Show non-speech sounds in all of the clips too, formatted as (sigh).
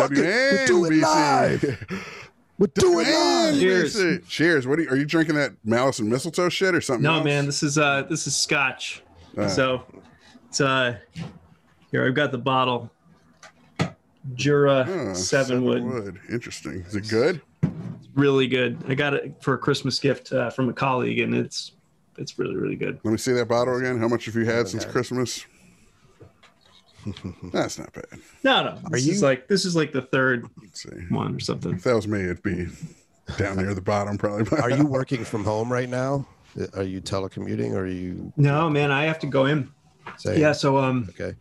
Fuck it. We're doing live. We're doing live. Cheers. Cheers. What are you, are you drinking? That malice and mistletoe shit or something? No, else? man, this is uh this is scotch. Ah. So it's uh here I've got the bottle. Jura seven wood. wood. Interesting. Is it good? Really good. I got it for a Christmas gift uh, from a colleague and it's it's really, really good. Let me see that bottle again. How much have you had since Christmas? (laughs) That's not bad. No, no. This is you- like this is like the third one or something. If that was me, it'd be down near the bottom, probably. (laughs) Are you working from home right now? Are you telecommuting or are you No, man, I have to go in. saying? Yeah, so um Okay.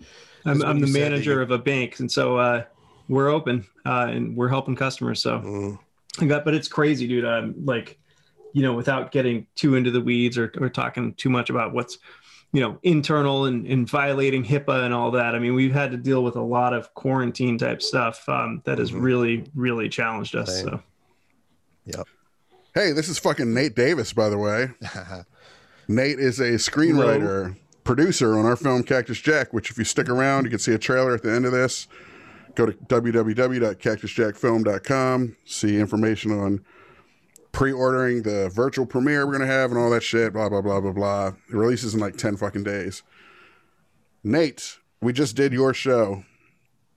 I'm, I'm the you said that manager you- of a bank, and so uh, we're open uh, and we're helping customers. So Mm. I got, but it's crazy, dude. I'm like, you know, without getting too into the weeds or, or talking too much about what's, you know, internal and, and violating HIPAA and all that. I mean, we've had to deal with a lot of quarantine type stuff um, that has Mhm. really, really challenged us. Same. So Yep. Hey, this is fucking Nate Davis, by the way. (laughs) Nate is a screenwriter, producer on our film Cactus Jack, which if you stick around, you can see a trailer at the end of this. Go to www.cactusjackfilm.com, see information on pre-ordering the virtual premiere we're to have and all that shit, blah, blah, blah, blah, blah. It releases in like 10 fucking days. Nate, we just did your show.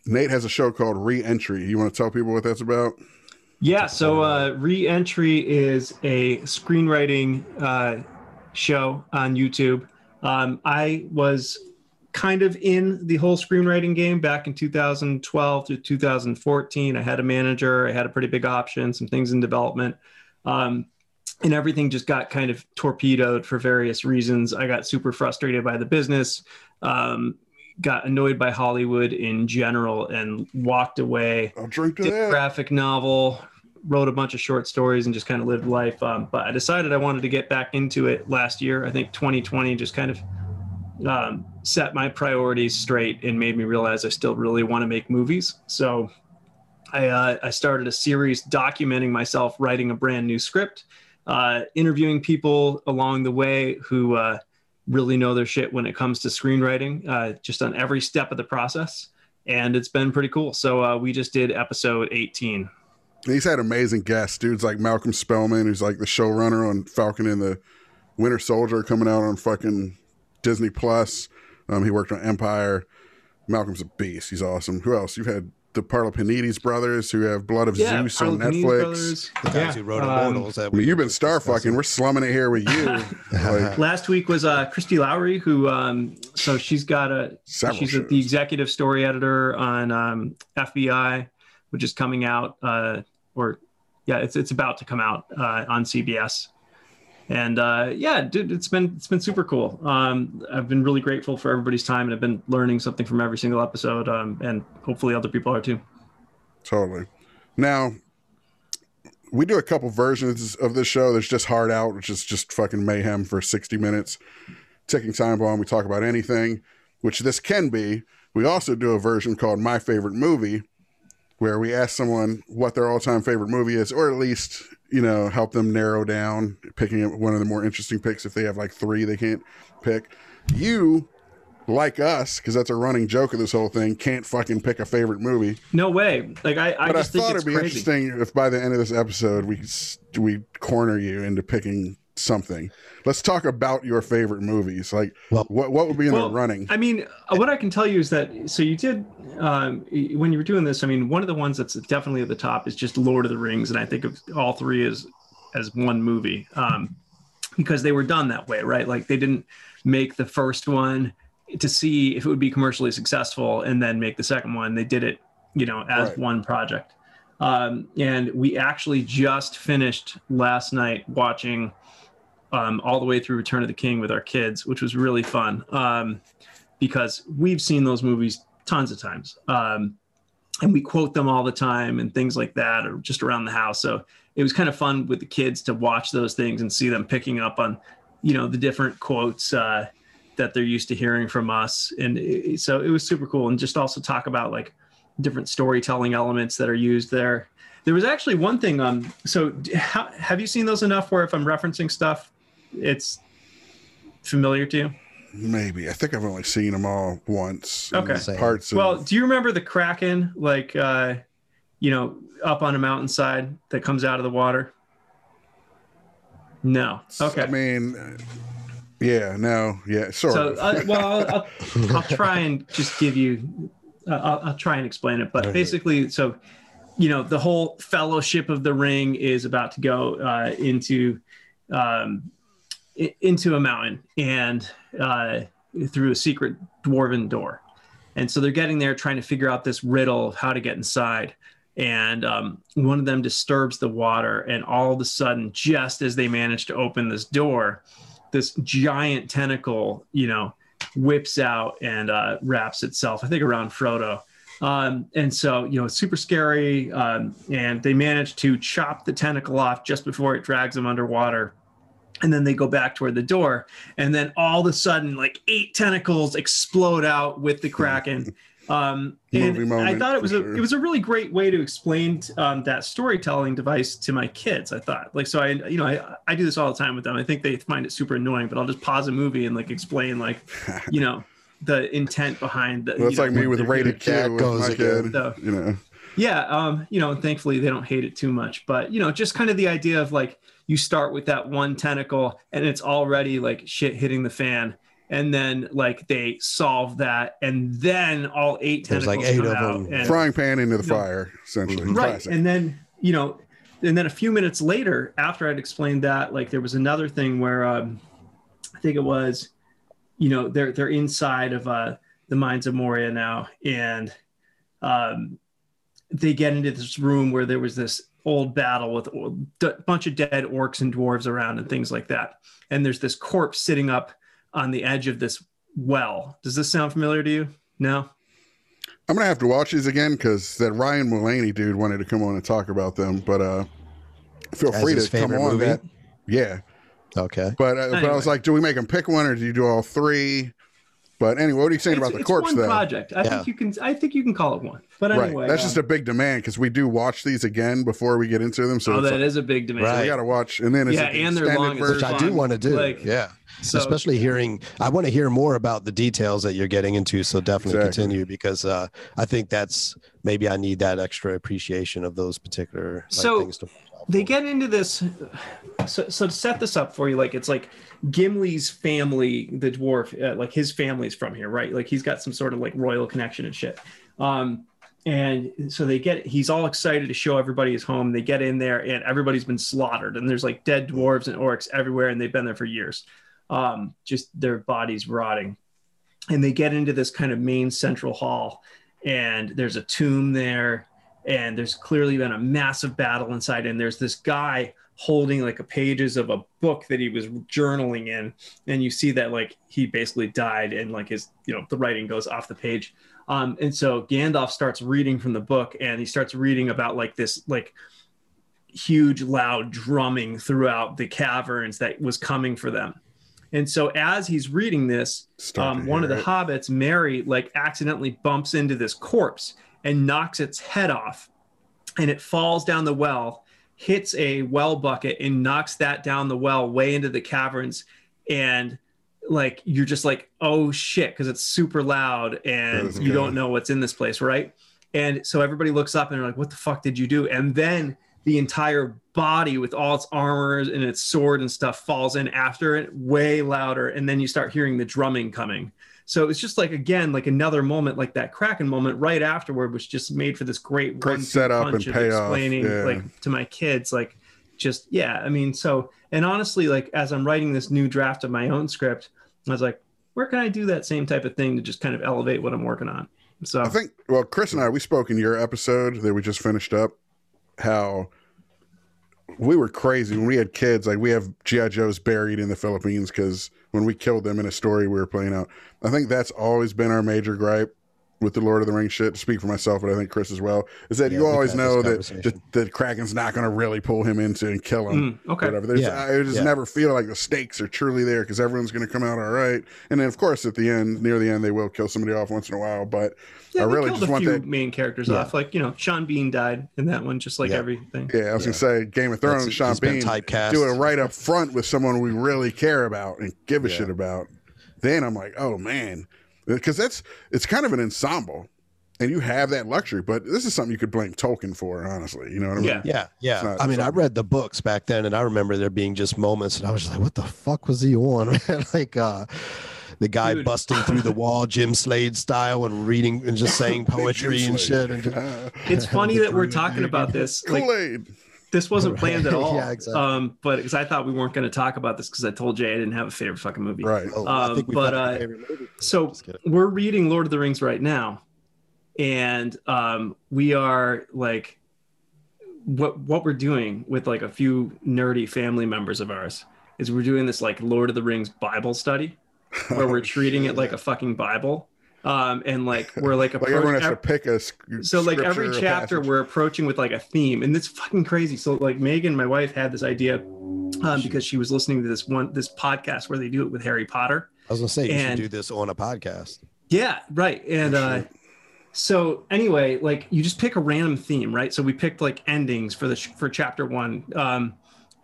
Nate has a show called Re-Entry. You want to tell people what that's about? Yeah, so uh, Re-Entry is a screenwriting uh, show on YouTube. Um, I was kind of in the whole screenwriting game back in 2012 to 2014. I had a manager, I had a pretty big option, some things in development. Um, and everything just got kind of torpedoed for various reasons. I got super frustrated by the business, um, got annoyed by Hollywood in general, and walked away I'll drink to did that. graphic novel, wrote a bunch of short stories, and just kind of lived life. Um, but I decided I wanted to get back into it last year. I think 2020 just kind of um, set my priorities straight and made me realize I still really want to make movies. So I, uh, I started a series documenting myself writing a brand new script, uh, interviewing people along the way who uh, really know their shit when it comes to screenwriting, uh, just on every step of the process. And it's been pretty cool. So uh, we just did episode 18. He's had amazing guests, dudes like Malcolm Spellman, who's like the showrunner on Falcon and the Winter Soldier, coming out on fucking Disney Plus. Um, he worked on Empire. Malcolm's a beast. He's awesome. Who else? You've had the Parlapanidis brothers who have Blood of Yeah, Zeus on Netflix. Brothers. The guys Yeah, who wrote um, Immortals. That I mean, you've been were star discussing. fucking. We're slumming it here with you. (laughs) like, Last week was uh, Christy Lowry, who um, so she's got a she's shows. the executive story editor on um, FBI, which is coming out uh, or yeah, it's it's about to come out uh, on CBS. And uh, yeah, dude, it's been it's been super cool. Um, I've been really grateful for everybody's time, and I've been learning something from every single episode. Um, and hopefully, other people are too. Totally. Now, we do a couple versions of this show. There's just Hard Out, which is just fucking mayhem for 60 minutes. Ticking Time Bomb, we talk about anything, which this can be. We also do a version called My Favorite Movie, where we ask someone what their all time favorite movie is, or at least, you know, help them narrow down, picking one of the more interesting picks if they have like three they can't pick. You, like us, because that's a running joke of this whole thing, can't fucking pick a favorite movie. No way! Like I, I But I, just think thought it's it'd be crazy. interesting if by the end of this episode we we corner you into picking something. Let's talk about your favorite movies. Like Well- what what would be in Well, the running? I mean, uh, what I can tell you is that so you did um, when you were doing this. I mean, one of the ones that's definitely at the top is just Lord of the Rings, and I think of all three as as one movie um, because they were done that way, right? Like they didn't make the first one to see if it would be commercially successful and then make the second one. They did it, you know, as Right. one project. Um, and we actually just finished last night watching um, all the way through Return of the King with our kids, which was really fun um, because we've seen those movies tons of times. Um, and we quote them all the time and things like that, or just around the house. So it was kind of fun with the kids to watch those things and see them picking up on, you know, the different quotes uh, that they're used to hearing from us. And it, so it was super cool. And just also talk about like different storytelling elements that are used there. There was actually one thing. Um, so have you seen those enough where if I'm referencing stuff, it's familiar to you? Maybe I think I've only seen them all once. Okay. Same. Parts of Well, do you remember the Kraken? Like, uh, you know, up on a mountainside that comes out of the water? No. Okay. I mean, yeah, no, yeah, sort so of. uh, well I'll, I'll, I'll try and just give you uh, I'll, I'll try and explain it but Okay. basically so you know the whole fellowship of the ring is about to go uh, into um, i- into a mountain and uh, through a secret dwarven door and so they're getting there trying to figure out this riddle of how to get inside and um, one of them disturbs the water and all of a sudden just as they manage to open this door this giant tentacle, you know, whips out and uh, wraps itself, I think, around Frodo. Um, and so, you know, it's super scary. Um, and they manage to chop the tentacle off just before it drags them underwater. And then they go back toward the door. And then all of a sudden, like eight tentacles explode out with the Kraken. (laughs) Um, and Movie I thought it was a sure. it was a really great way to explain um, that storytelling device to my kids. I thought like so I you know I I do this all the time with them. I think they find it super annoying, but I'll just pause a movie and like explain like (laughs) you know the intent behind the. Well, know, like me with rated doing. That Q with goes again. So- You know, Yeah, um, you know, and thankfully they don't hate it too much. But you know, just kind of the idea of like you start with that one tentacle and it's already like shit hitting the fan. And then like they solve that, and then all eight There's, tentacles like, eight come of out. them. and- frying pan into the No. fire, essentially. Right Classic. and then you know and then a few minutes later after i'd explained that like there was another thing where um i think it was you know they're they're inside of uh the mines of moria now and um they get into this room where there was this old battle with a bunch of dead orcs and dwarves around and things like that and there's this corpse sitting up on the edge of this well does this sound familiar to you no I'm gonna have to watch these again because that Ryan Mulaney dude wanted to come on and talk about them, but uh, feel As free to come favorite on. movie? That yeah, Okay. but uh, but I was like, do we make him pick one or do you do all three? But anyway, what are you saying it's, about the it's corpse one though? project i Yeah. think you can i think you can call it one but anyway right, that's uh, just a big demand because we do watch these again before we get into them. So oh, that like, is a big demand. Right. we got to watch, and then it's Yeah, an and they're long version. Which I do want to do. Like, yeah. So, Especially hearing, I want to hear more about the details that you're getting into. So definitely Exactly. continue because uh, I think that's maybe I need that extra appreciation of those particular like, So, things to. They get into this. So, so to set this up for you, like it's like Gimli's family, the dwarf, uh, like his family's from here, right? Like he's got some sort of like royal connection and shit. Um, and so they get, he's all excited to show everybody his home. They get in there and everybody's been slaughtered, and there's like dead dwarves and orcs everywhere, and they've been there for years. Um, just their bodies rotting. And they get into this kind of main central hall, and there's a tomb there and there's clearly been a massive battle inside and there's this guy holding like a pages of a book that he was journaling in and you see that like he basically died and like his you know the writing goes off the page um and so gandalf starts reading from the book and he starts reading about like this like huge loud drumming throughout the caverns that was coming for them and so as he's reading this um, one of the it. hobbits, Merry, like accidentally bumps into this corpse and knocks its head off, and it falls down the well, hits a well bucket, and knocks that down the well way into the caverns, and like you're just like, oh shit, because it's super loud and you good. don't know what's in this place, right? And so everybody looks up and they're like, what the fuck did you do? And then the entire body with all its armor and its sword and stuff falls in after it way louder and then you start hearing the drumming coming so it's just like again like another moment like that kraken moment right afterward which just made for this great Great setup punch and of payoff, explaining yeah. like to my kids like just yeah i mean so and honestly like as i'm writing this new draft of my own script i was like where can i do that same type of thing to just kind of elevate what i'm working on so I think, well, Chris and I, we spoke in your episode that we just finished up how we were crazy when we had kids. Like, we have G.I. Joes buried in the Philippines because when we killed them in a story we were playing out, I think that's always been our major gripe with the Lord of the Rings shit. To speak for myself, but I think Chris as well, is that Yeah, you always know that conversation. the, the Kraken's not going to really pull him into and kill him. Mm, okay Whatever. There's, Yeah, I just yeah. never feel like the stakes are truly there because everyone's going to come out all right. And then, of course, at the end, near the end, they will kill somebody off once in a while. But yeah, I really just a want few that- main characters Yeah. off like you know sean bean died in that one just like Yeah. everything Yeah, I was gonna say Game of Thrones, That's- Sean Bean, typecast. do it right up front with someone we really care about and give a Yeah. shit about. Then I'm like, oh man, because that's it's kind of an ensemble. and you have that luxury. But this is something you could blame Tolkien for, honestly. You know what I mean? Yeah. Yeah, yeah. Not I mean, I read the books back then, and I remember there being just moments, and I was just like, "What the fuck was he on?" (laughs) like, uh, the guy Dude. busting through the wall, Jim Slade style, and reading and just saying (laughs) poetry and shit. And (laughs) just, It's funny that we're talking about this. Like, Kool Aid. This wasn't planned at (laughs) all. Yeah, exactly. Um, but because I thought we weren't going to talk about this because I told Jay I didn't have a favorite fucking movie. Right. oh, I Um, think we but, uh, movie. So we're reading Lord of the Rings right now, and um, we are like, what what we're doing with like a few nerdy family members of ours is we're doing this like Lord of the Rings Bible study where we're (laughs) treating it like a fucking Bible. Um, and like (laughs) we're like, Like appro- everyone has to pick a sc- so like every chapter passage. we're approaching with like a theme and it's fucking crazy. So like megan my wife had this idea um, because she was listening to this one this podcast where they do it with harry potter. I was gonna say you and- should do this on a podcast. yeah right and uh so anyway like you just pick a random theme right? So we picked like endings for the sh- for chapter one um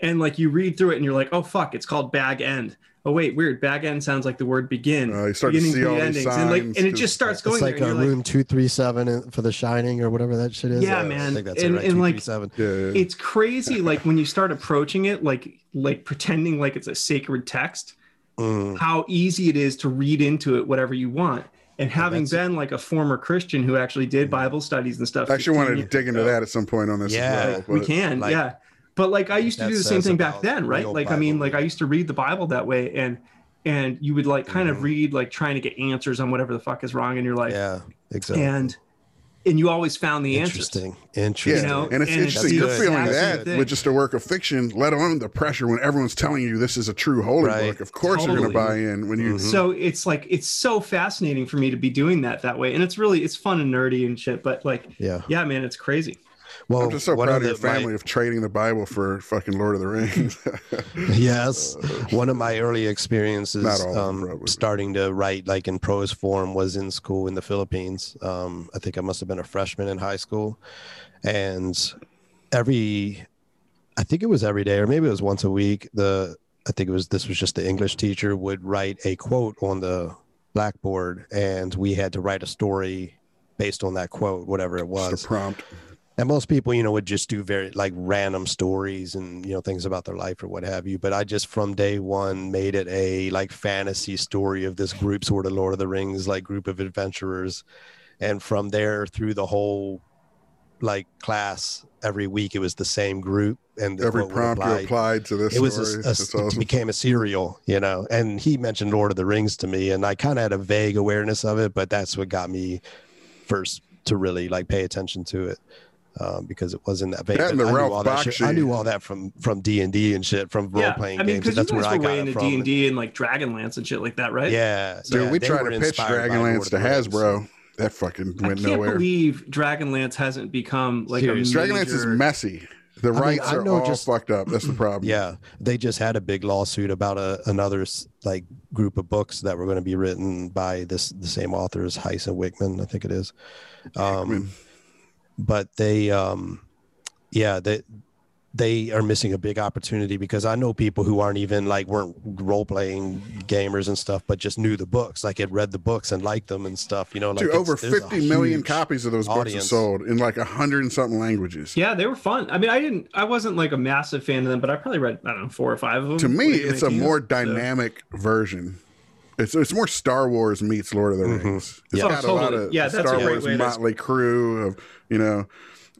and like you read through it and you're like oh fuck it's called bag end oh wait weird bag end sounds like the word begin Uh, you start to Beginning, see all begin, these and like and it just starts going It's like there, a and you're room two three seven for The Shining or whatever that shit is. Yeah, I man. think that's And- it, right? and, like, Yeah, yeah. it's crazy like when you start approaching it like like pretending like it's a sacred text Mm. how easy it is to read into it whatever you want and having that's- been like a former christian who actually did bible studies and stuff I actually 15 wanted to dig into ago, that at some point on this. Yeah. as well, we can like, yeah but like i used to do the same thing back then right real like i mean like i used to read the bible that way and and you would like kind Mhm. of read like trying to get answers on whatever the fuck is wrong in your life Yeah, exactly. and and you always found the answers Interesting. Yeah, Interesting. know, and it's and it's interesting. You're the feeling that thing. with just a work of fiction, let alone the pressure when everyone's telling you this is a true holy Right. book. Of course, you're going to buy in when you. Mhm. so it's like it's so fascinating for me to be doing that that way and it's really it's fun and nerdy and shit but like yeah. yeah man it's crazy Well, I'm just so one proud of your family my- of trading the Bible for fucking Lord of the Rings. (laughs) yes. One of my early experiences of them, um, starting to write like in prose form was in school in the philippines. Um, i think i must have been a freshman in high school. And every i think it was every day or maybe it was once a week the i think it was this was just the english teacher would write a quote on the blackboard and we had to write a story based on that quote whatever it was. Just a prompt. And most people, you know, would just do very like random stories and you know things about their life or what have you. But I just from day one made it a like fantasy story of this group, sort of Lord of the Rings like group of adventurers, and from there through the whole like class every week it was the same group and Every prompt you applied to this It was story. a, a, it awesome. became a serial, you know. And he mentioned Lord of the Rings to me, and I kind of had a vague awareness of it, but that's what got me first to really like pay attention to it um, because it wasn't that vague. That and the I, knew Ralph all that shit. I knew all that from from D and D and shit from role yeah playing i mean games. because and you that's guys where I got way into from. d&d and like dragonlance and shit like that right Yeah, Dude, yeah, we they tried to pitch inspired by Lord Dragonlance to the Rings. Hasbro. That fucking i went can't nowhere. believe dragonlance hasn't become like Seriously. a Dragonlance is messy. The mean, rights I are know all just- fucked up. That's the problem. Yeah, they just had a big lawsuit about a, another like group of books that were going to be written by this the same authors, Heiss and Wickman, I think it is. Um, Hickman. But they, um, yeah, they they are missing a big opportunity because I know people who aren't even like weren't role playing gamers and stuff, but just knew the books, like had read the books and liked them and stuff. You know, like Dude, over 50 million copies of those books are sold in like a hundred and something languages. yeah they were fun i mean i didn't i wasn't like a massive fan of them but i probably read i don't know four or five of them To me, What do you it's a more know? So- dynamic version. It's it's more Star Wars meets Lord of the Mhm. Rings. It's Yeah. got Oh, a lot of Yeah, Star Wars way to- motley crew of you know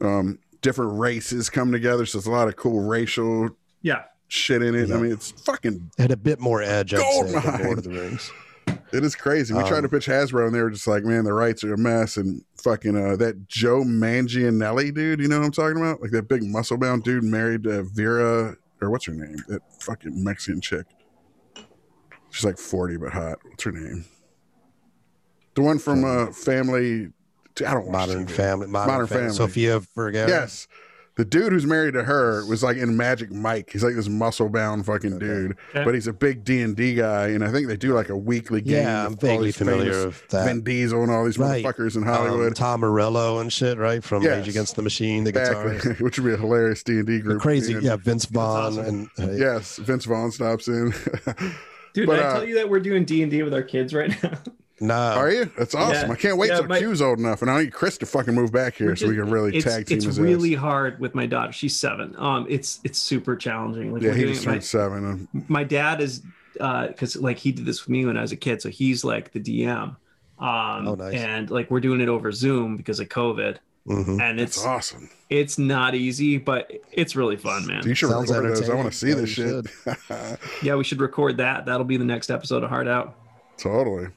um, different races come together. So there's a lot of cool racial yeah shit in it. I mean, it's fucking had a bit more edge, I'd say, than Lord of the Rings. (laughs) It is crazy. We tried Um, to pitch Hasbro, and they were just like, "Man, the rights are a mess." And fucking uh, that Joe Manganiello dude, you know what I'm talking about? Like that big muscle bound dude married to Vera, or what's her name? That fucking Mexican chick. She's like 40 but hot. What's her name? The one from uh, Family. I don't watch Modern TV. Family, Modern, Modern Family. Family. Sofia Vergara. Yes. The dude who's married to her was like in Magic Mike. He's like this muscle bound fucking Okay. dude, Okay. but he's a big D and D guy, and I think they do like a weekly game. Yeah, I'm vaguely familiar famous with that. Vin Diesel and all these Right. motherfuckers in Um, Hollywood. Tom Morello and shit, right? From Yes. Rage Against the Machine, the guitarist. (laughs) Which would be a hilarious D and D The group. crazy, And- yeah. Vince Vaughn awesome. and uh, Yes, Vince Vaughn stops in. (laughs) dude But, did i uh, tell you that we're doing d&d with our kids right now (laughs) No, Are you? That's awesome. Yeah. I can't wait Yeah, till my- Q's old enough, and I need Chris to fucking move back here so we can really it's, tag team it's really ass. hard with my daughter. She's seven. Um, it's it's super challenging. Like Yeah, we're he doing just it- my, turned seven. and- my dad is because like he did this with me when I was a kid, so he's like the DM. Um, Oh, nice. And like we're doing it over Zoom because of COVID, Mhm. and That's it's awesome. it's not easy, but it's really fun, man. You should Sounds record those. I want to see Yeah, this shit. (laughs) Yeah, we should record that. That'll be the next episode of Hard Out. totally.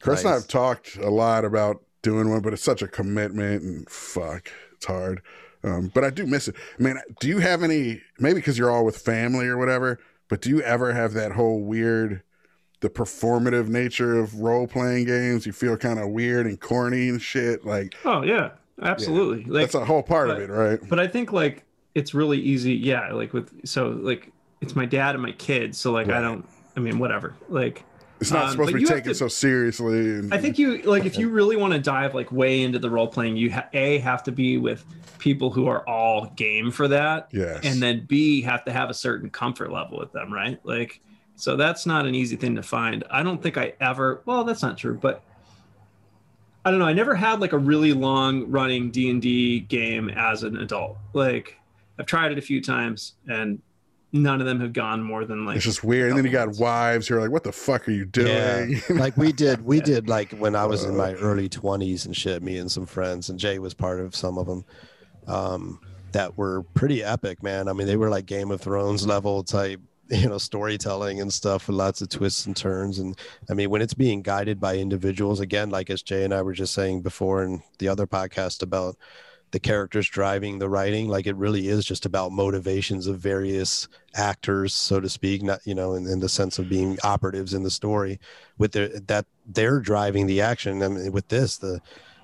Chris and I have talked a lot about doing one, but it's such a commitment and fuck, it's hard. Um, but I do miss it. Man, do you have any? Maybe because you're all with family or whatever. But do you ever have that whole weird, the performative nature of role playing games? You feel kind of weird and corny and shit. Like Oh yeah, absolutely. Like that's a whole part of it, right? but I think like it's really easy. Yeah, like with so like it's my dad and my kids. So like I don't. I mean, whatever. Like It's not um, supposed to be taken to- so seriously. And, I think you like if you really want to dive like way into the role playing, you ha- a have to be with people who are all game for that, yes, and then b have to have a certain comfort level with them, right? Like, so that's not an easy thing to find. I don't think I ever. Well, that's not true, but I don't know. I never had like a really long running D and D game as an adult. Like, I've tried it a few times, and none of them have gone more than like. it's just weird. And then you got couple wives who are like, "What the fuck are you doing?" Yeah. (laughs) like we did we Yeah. did like when i was in Uh. my early 20s and shit me and some friends and jay was part of some of them um that were pretty epic man i mean they were like game of thrones level type (laughs) you know storytelling and stuff with lots of twists and turns and i mean when it's being guided by individuals again like as jay and i were just saying before in the other podcast about the characters driving the writing like it really is just about motivations of various actors so to speak not you know in, in the sense of being operatives in the story with their that they're driving the action. I mean, with this, the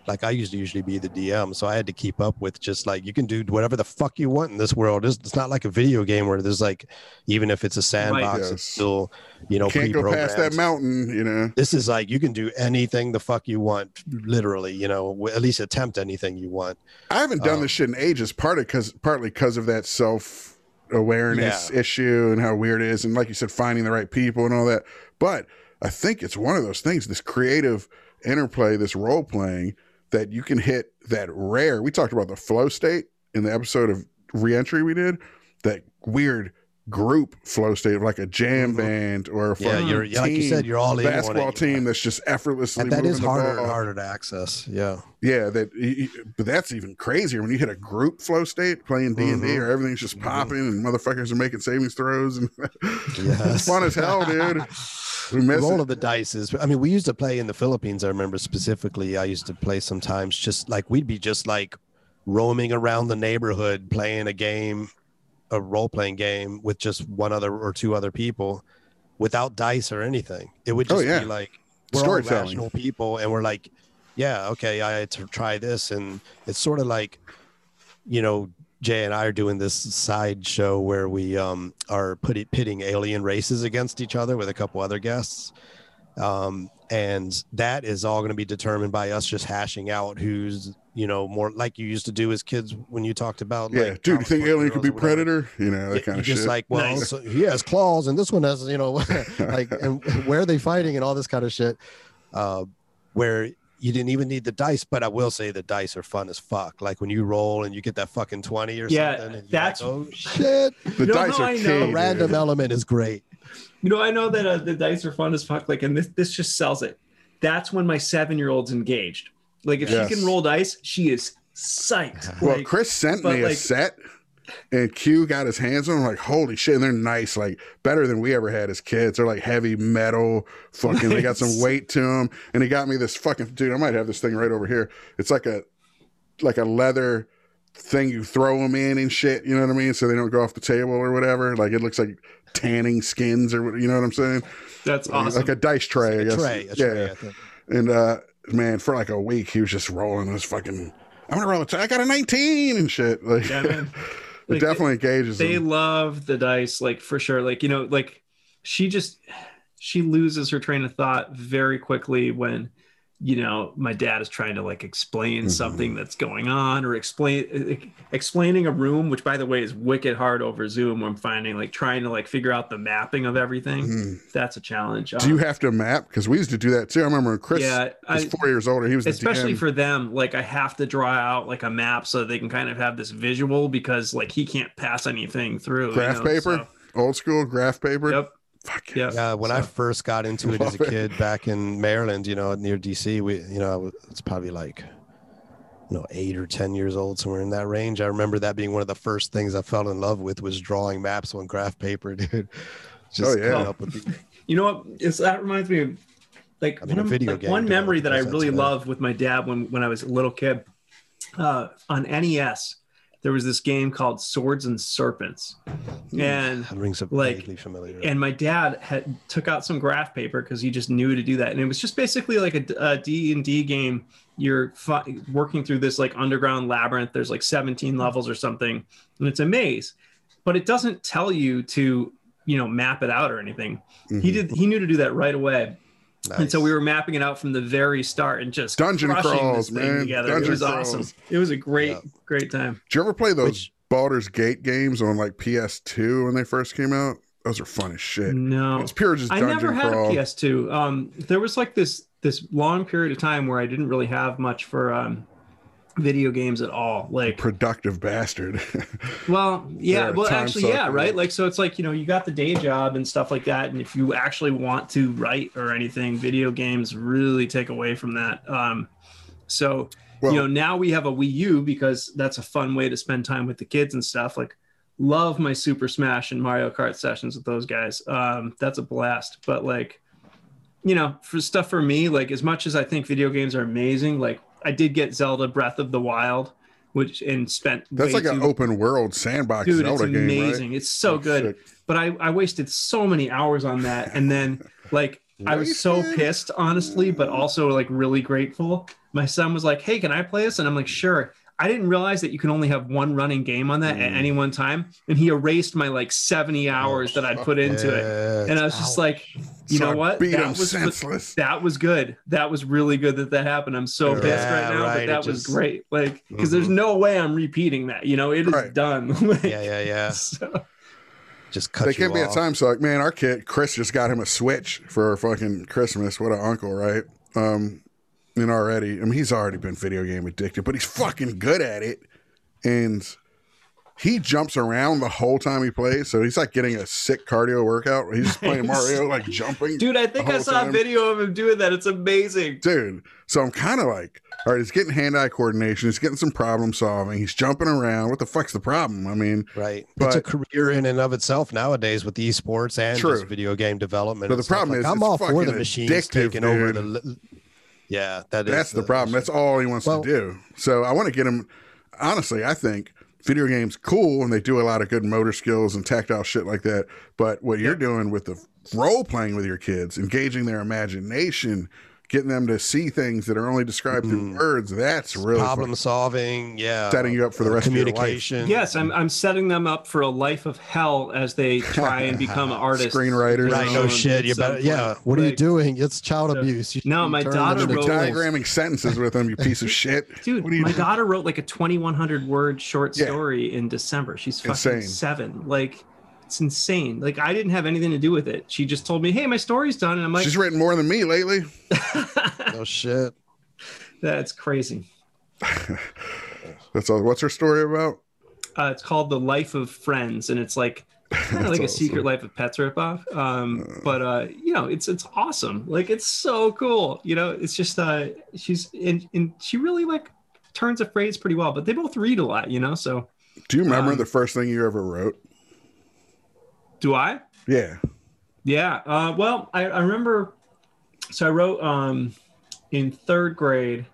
like I used to usually be the DM, so I had to keep up with just like you can do whatever the fuck you want in this world. It's, it's not like a video game where there's like even if it's a sandbox, Yes. it's still you know Can't go past that mountain, you know. This is like you can do anything the fuck you want, literally. You know, w- at least attempt anything you want. I haven't done Um, this shit in ages, partly because partly because of that self awareness issue and how weird it is, and like you said, finding the right people and all that. But I think it's one of those things, this creative interplay, this role playing, that you can hit that rare. We talked about the flow state in the episode of reentry we did, that weird group flow state of like a jam Mhm. band or a Yeah, you're like you said, you're all in basketball team that's just effortlessly and that moving is harder and harder to access. Yeah. Yeah, that. But that's even crazier when you hit a group flow state playing D and D, Mhm. or everything's just Mhm. popping and motherfuckers are making savings throws, and (laughs) it's fun as hell, dude. (laughs) Roll of the dice is i mean we used to play in the philippines i remember specifically. I used to play sometimes just like we'd be just like roaming around the neighborhood playing a game a role-playing game with just one other or two other people without dice or anything. It would Oh, just yeah. be like we're all rational people and we're like yeah okay i had to try this. And it's sort of like you know Jay and I are doing this side show where we um, are putting pitting alien races against each other with a couple other guests, um, and that is all going to be determined by us just hashing out who's you know more like you used to do as kids when you talked about Yeah, like, dude, you think book Alien could be. Predator? You know that Yeah, kind you of just shit. like well Nice. so he has claws and this one has you know (laughs) like (laughs) and where are they fighting and all this kind of shit uh, where you didn't even need the dice but i will say the dice are fun as fuck like when you roll and you get that fucking 20 or Yeah, something and you're that's- like, oh (laughs) shit the You know dice are I key. the random element is great You know, I know that uh, the dice are fun as fuck. Like, and this this just sells it. That's when my seven year old's engaged. Like, if Yes. she can roll dice, she is psyched. Well, Like, Chris sent but, me a like- set, and Q got his hands on. them. like, holy shit! And they're nice, like better than we ever had as kids. They're like heavy metal, fucking. They got some weight to them. And he got me this fucking dude. I might have this thing right over here. It's like a like a leather thing you throw them in and shit. You know what I mean? So they don't go off the table or whatever. Like it looks like tanning skins or what- you know what I'm saying? that's awesome. Like a dice tray. I a guess. tray, a yeah. tray I think. And uh man, for like a week he was just rolling this fucking I'm gonna roll a t- I got a 19 and shit. Like yeah, man. (laughs) it Like, definitely engages they them. love the dice like for sure like you know like she just she loses her train of thought very quickly when you know my dad is trying to like explain Mhm. something that's going on or explain explaining a room which by the way is wicked hard over zoom i'm finding like trying to like figure out the mapping of everything Mhm. that's a challenge Do you Um, have to map? Because we used to do that too. I remember Chris yeah was I, four years older. He was especially DM. for them like i have to draw out like a map so they can kind of have this visual because like he can't pass anything through you graph know, paper, so- old school graph paper. yep Fuck Yep. Yeah, when I first got into it as a kid back in Maryland, you know, near DC, we, you know, I was- it's probably like, you know, eight or ten years old, somewhere in that range. I remember that being one of the first things I fell in love with was drawing maps on graph paper, (laughs) dude. Just Oh, yeah. up with the, You know what? It's, that reminds me of like, I mean, one, a video like, game one memory that I really does that today. loved with my dad when when I was a little kid. Uh, on NES, there was this game called Swords and Serpents, and that rings a like- vaguely familiar. and my dad had took out some graph paper because he just knew to do that, and it was just basically like a D and D game. You're fi- working through this like underground labyrinth. There's like 17 levels or something, and it's a maze, but it doesn't tell you to you know map it out or anything. He Mhm. did. He knew to do that right away. And so we were mapping it out from the very start and just Dungeon crawls, man. together. Dungeon it was crawls. awesome. It was a great, Yeah. great time. Did you ever play those Which- Baldur's Gate games on like PS2 when they first came out? Those are fun as shit. No, It's pure just I never had crawl. a PS2. Um, there was like this this long period of time where I didn't really have much for um, video games at all. Like, Productive bastard. (laughs) well, yeah, well, actually, yeah, right. Like, so it's like you know, you got the day job and stuff like that, and if you actually want to write or anything, video games really take away from that. Um, so well, you know now we have a wii u because that's a fun way to spend time with the kids and stuff like love my super smash and mario kart sessions with those guys um that's a blast but like you know for stuff for me like as much as i think video games are amazing like i did get zelda breath of the wild which and spent that's like an open world sandbox dude Zelda it's game, amazing. Right? it's so Oh, good. sick. but I, I wasted so many hours on that and then like i was so pissed honestly but also like really grateful. My son was like hey can i play this? And i'm like sure i didn't realize that you can only have one running game on that at Mm. any one time and he erased my like 70 hours that i'd put into it Yeah. and i was just like you So know I what Beat that him was senseless. that was good that was really good that that happened i'm so Yeah, pissed right now right, but it that was just- great like because Mhm. there's no way i'm repeating that you know it is Right. done (laughs) Like, yeah, yeah, yeah. so- Just cut They you can't be a time suck, man. Our kid Chris just got him a Switch for fucking Christmas. What an uncle, right? Um, and already, I mean, he's already been video game addicted, but he's fucking good at it, and he jumps around the whole time he plays. So he's like getting a sick cardio workout. He's just playing Mario, like jumping, Dude, I think I saw time. a video of him doing that. It's amazing. dude. So I'm kind of like, all right, he's getting hand-eye coordination. He's getting some problem solving. He's jumping around. What the fuck's the problem? I mean, Right. But- it's a career in and of itself nowadays with esports and True. video game development. But the problem Like, is I'm it's all for the fucking machines addictive, taking over the. Dude. li- Yeah, that is That's the problem. That's all he wants Well- to do. So I want to get him. Honestly, I think video games cool and they do a lot of good motor skills and tactile shit like that. But what you're doing with the role playing with your kids, engaging their imagination, getting them to see things that are only described through mm-hmm. words, that's really problem fun. solving. Yeah, Setting you up for the rest of your life. communication. Yes, I'm, I'm setting them up for a life of hell as they try and become (laughs) artists. Screenwriters. Right, no shit. You at some uh, better. Yeah. point. What are you doing? It's child So- abuse. You No, be my turning daughter them wrote- Diagramming sentences with them, you piece of shit. (laughs) Dude, what my doing? daughter wrote like a 2,100 word short Yeah. story in December. She's fucking Insane. seven. Like, it's insane. Like, I didn't have anything to do with it. She just told me, hey, my story's done. And I'm like, She's written more than me lately. (laughs) oh shit. that's crazy. (laughs) That's all. What's her story about? Uh, it's called The Life of Friends, and it's like (laughs) kind of like a Secret. Life of Pets ripoff. Um, but uh, you know, it's it's awesome. Like it's so cool. You know, it's just uh, she's and, and she really like turns a phrase pretty well. But they both read a lot. You know, so Do you remember Um, the first thing you ever wrote? Do I? Yeah. Yeah. Uh, well, I, I remember. So I wrote um, in third grade.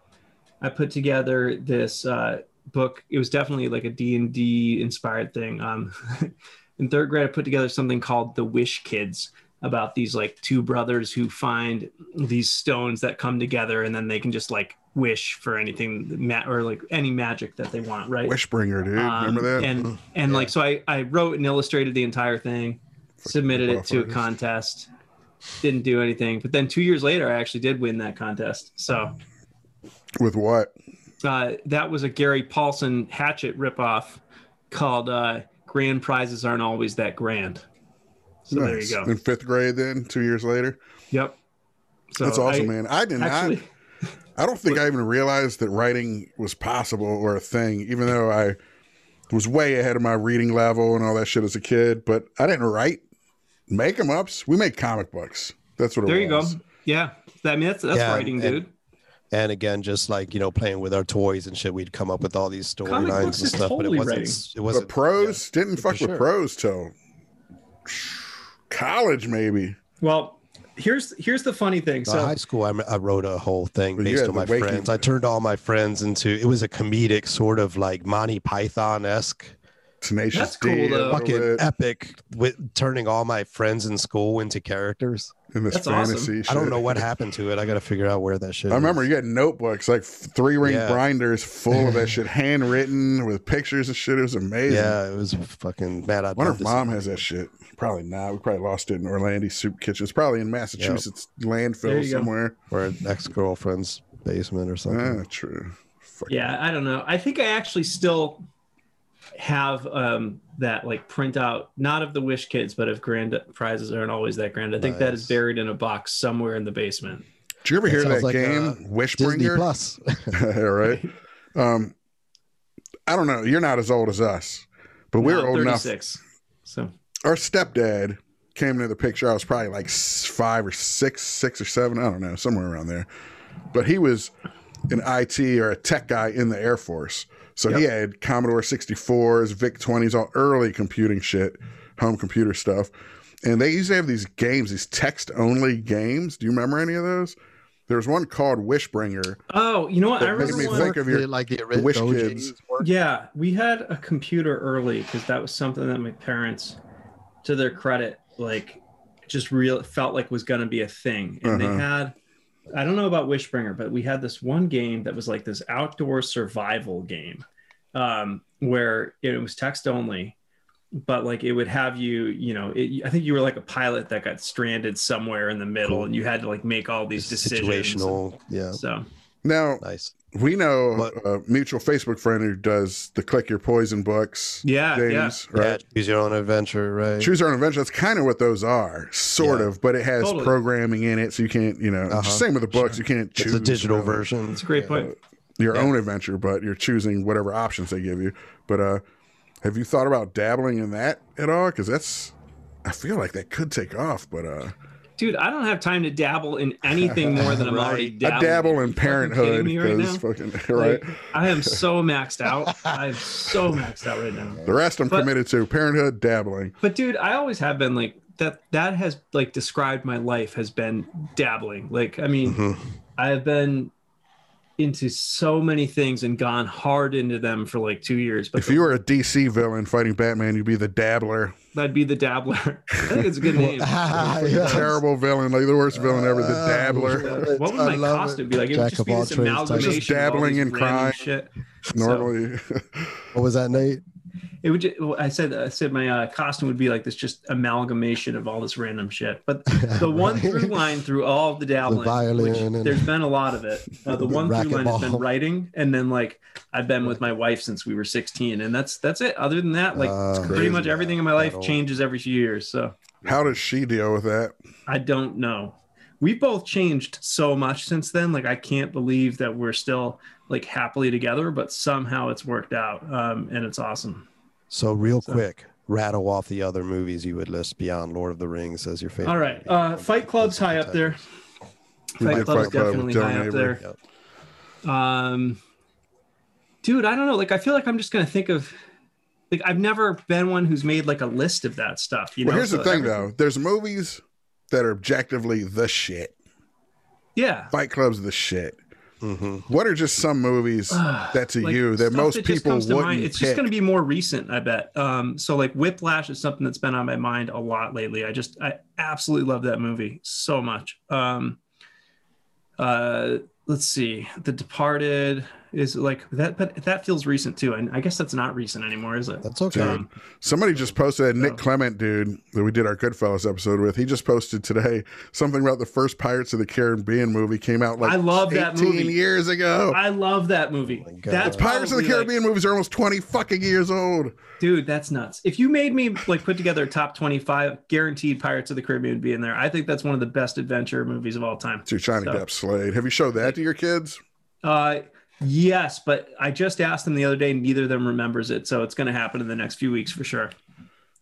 I put together this uh, book. It was definitely like a D and D inspired thing. Um, (laughs) in third grade, I put together something called the Wish Kids about these like two brothers who find these stones that come together, and then they can just like wish for anything ma- or like any magic that they want. Right. Wishbringer, dude. Um, remember that? And and Yeah. like so I I wrote and illustrated the entire thing, submitted it to a contest, didn't do anything. But then two years later, I actually did win that contest. So With what? uh, that was a Gary Paulsen Hatchet ripoff called uh, "Grand Prizes Aren't Always That Grand." So there you go. In fifth grade, then two years later. Yep. So That's awesome, I- man. I did Actually, not. (laughs) I don't think I even realized that writing was possible or a thing, even though I was way ahead of my reading level and all that shit as a kid. But I didn't write make them ups. We made comic books. That's what it was. there you go. was. Yeah, I mean that's that's Yeah, writing, and- dude. And again, just like you know, playing with our toys and shit, we'd come up with all these Comic storylines and is stuff. but it wasn't. writing. It wasn't prose didn't fuck with sure. prose till college, maybe. Well, here's here's the funny thing. So So high school, I, I wrote a whole thing Well, based on my waking- friends. I turned all my friends into. It was a comedic sort of like Monty Python esque, Tenacious That's cool, though. fucking epic with turning all my friends in school into characters. In this That's awesome. fantasy. I don't know what happened to it. I got to figure out where that shit. I remember is. you had notebooks, like three ring Yeah. binders full of that shit, (laughs) handwritten with pictures and shit. It was amazing. Yeah, it was fucking bad. I wonder if mom has that shit. Probably not. We probably lost it in Orlando Soup Kitchen. It's probably in Massachusetts There landfill you go. somewhere. or an ex girlfriend's basement or something. Ah, true. Fuck. yeah, I don't know. I think I actually still have um that like printout, not of the Wish Kids, but of grand prizes aren't always that grand. I think that is buried in a box somewhere in the basement. Did you ever hear sounds that like, game, uh, Disney Wishbringer? Plus. (laughs) right. Um, I don't know. You're not as old as us, but we're were old enough. So Our stepdad came into the picture. I was probably like five or six, six or seven. I don't know, somewhere around there. But he was an IT or a tech guy in the Air Force. So he had Commodore 64s, VIC 20s, all early computing shit, home computer stuff. And they used to have these games, these text only games. Do you remember any of those? There was one called Wishbringer. Oh, you know what? I That made remember me one. think of your like the, the Wish OGs Kids. Yeah, we had a computer early because that was something that my parents, to their credit, like just real felt like was going to be a thing. And Uh-huh. they had, I don't know about Wishbringer, but we had this one game that was like this outdoor survival game, um, where it was text only, but like it would have you, you know, it, I think you were like a pilot that got stranded somewhere in the middle, Cool. and you had to like make all these decisions. situational. Yeah, So Now, nice. We know What- a mutual Facebook friend who does the Click Your Poison books. yeah, yeah. Right? Yeah, choose your own adventure, right? Choose your own adventure. That's kind of what those are, sort Yeah. of, but it has Totally. programming in it, so you can't, you know, Uh-huh. same with the books. You can't choose it's a digital really version. That's a great point. your Yeah. own adventure, but you're choosing whatever options they give you. But uh, have you thought about dabbling in that at all? Because that's, I feel like that could take off. But uh, Dude, I don't have time to dabble in anything more than I'm (laughs) already dabbling. I dabble in parenthood right now? fucking (laughs) right. Like, I am so maxed (laughs) out. I'm so maxed out right now. the rest I'm but- committed to parenthood, dabbling. But dude, I always have been like that. That has like described my life has been dabbling. Like, I mean, Mhm. I have been into so many things and gone hard into them for like two years. But If you were a DC villain fighting Batman, you'd be the dabbler. That'd be the dabbler. (laughs) I think it's a good (laughs) name. (laughs) Yeah. Terrible villain, like the worst villain ever, the Uh, dabbler. What would I my costume it. be like? It would Jack just of be all this amalgamation Just of all dabbling these in crime. Shit. Normally, What was that, Nate? It would. ju- I said. I said my uh, costume would be like this, just amalgamation of all this random shit. But the (laughs) one Right. through line through all of the dabbling, violin which and- there's been a lot of it. Uh, the one through line has been writing, and then like I've been with my wife since we were 16, and that's that's it. Other than that, like Uh, pretty crazy. much everything in my life changes every few years. So how does she deal with that? I don't know. We both changed so much since then. Like I can't believe that we're still like happily together, but somehow it's worked out, um, and it's awesome. So real So- quick, rattle off the other movies you would list beyond Lord of the Rings as your favorite. All right, uh, Fight Club's high up there. Fight Club's Fight Club definitely Dylan high up Avery. there. Um, dude, I don't know. Like, I feel like I'm just gonna think of, like, I've never been one who's made like a list of that stuff. You Well, know. here's the thing, every- though. There's movies that are objectively the shit. Yeah. Fight Club's the shit. Hmm What are just some movies (sighs) that to Like, you that most just people wouldn't mind. It's pick? just going to be more recent, I bet. Um, so like Whiplash is something that's been on my mind a lot lately. I just I absolutely love that movie so much. Um, uh, let's see, The Departed, is like that, but that feels recent too. And I guess that's not recent anymore, is it? That's okay. Dude, somebody just posted that Nick Oh. Clement dude that we did our Goodfellas episode with. He just posted today something about the first Pirates of the Caribbean movie came out like I love that 18 movie. years ago. I love that movie. Oh. That's Pirates of the probably, like- Caribbean movies are almost 20 fucking years old. dude, that's nuts. If you made me like put together a top twenty-five, guaranteed Pirates of the Caribbean would be in there. I think that's one of the best adventure movies of all time. To Johnny So- Depp Slade. Have you showed that to your kids? Uh, yes, but I just asked them the other day. Neither of them remembers it, so it's going to happen in the next few weeks for sure.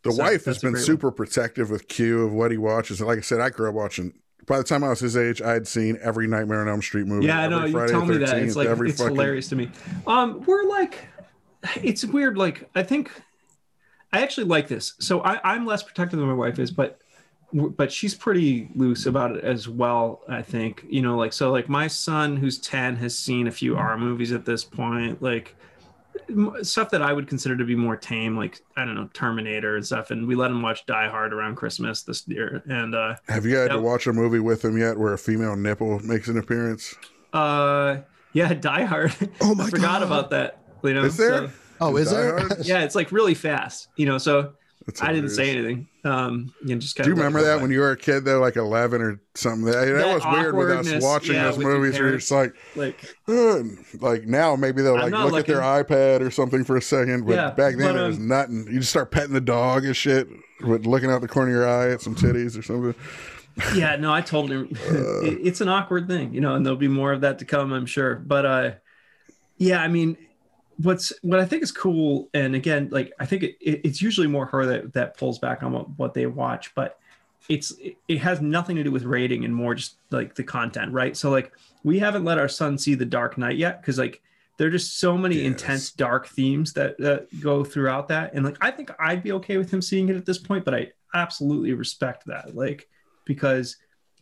The So, wife has been super protective with Q of what he watches. And like I said, I grew up watching. By the time I was his age, I had seen every Nightmare on Elm Street movie. Yeah, I know. You Friday tell me that. It's like it's fucking- hilarious to me. Um, we're like, it's weird. Like I think, I actually like this. So I, I'm less protective than my wife is, but but she's pretty loose about it as well. I think you know, like so, like my son who's ten has seen a few R movies at this point, like stuff that I would consider to be more tame, like I don't know, Terminator and stuff. And we let him watch Die Hard around Christmas this year, and uh, Have you had to watch a movie with him yet where a female nipple makes an appearance? uh, yeah, (laughs) Die Hard. Oh my I forgot God. about that. You know, Is there? so- Oh, is Die there? (laughs) Yeah, it's like really fast, you know. So That's I didn't say anything. Um, you know, just kind Do you remember that when you were a kid, though, like 11 or something? That, that, That was weird with us watching yeah, those movies where you're just like, like "Ugh," like now maybe they'll like look at their iPad or something for a second, but Yeah, back then but, it was um, nothing. You just start petting the dog and shit, with looking out the corner of your eye at some titties or something. yeah, no, I told him (laughs) it, it's an awkward thing, you know, and there'll be more of that to come, I'm sure. But uh, yeah, I mean, what's what I think is cool, and again, like I think it, it, it's usually more her that that pulls back on what, what they watch, but it's it, it has nothing to do with rating and more just like the content, right? So like we haven't let our son see The Dark Knight yet because like there are just so many Yes. intense dark themes that that go throughout that, and like I think I'd be okay with him seeing it at this point, but I absolutely respect that, like because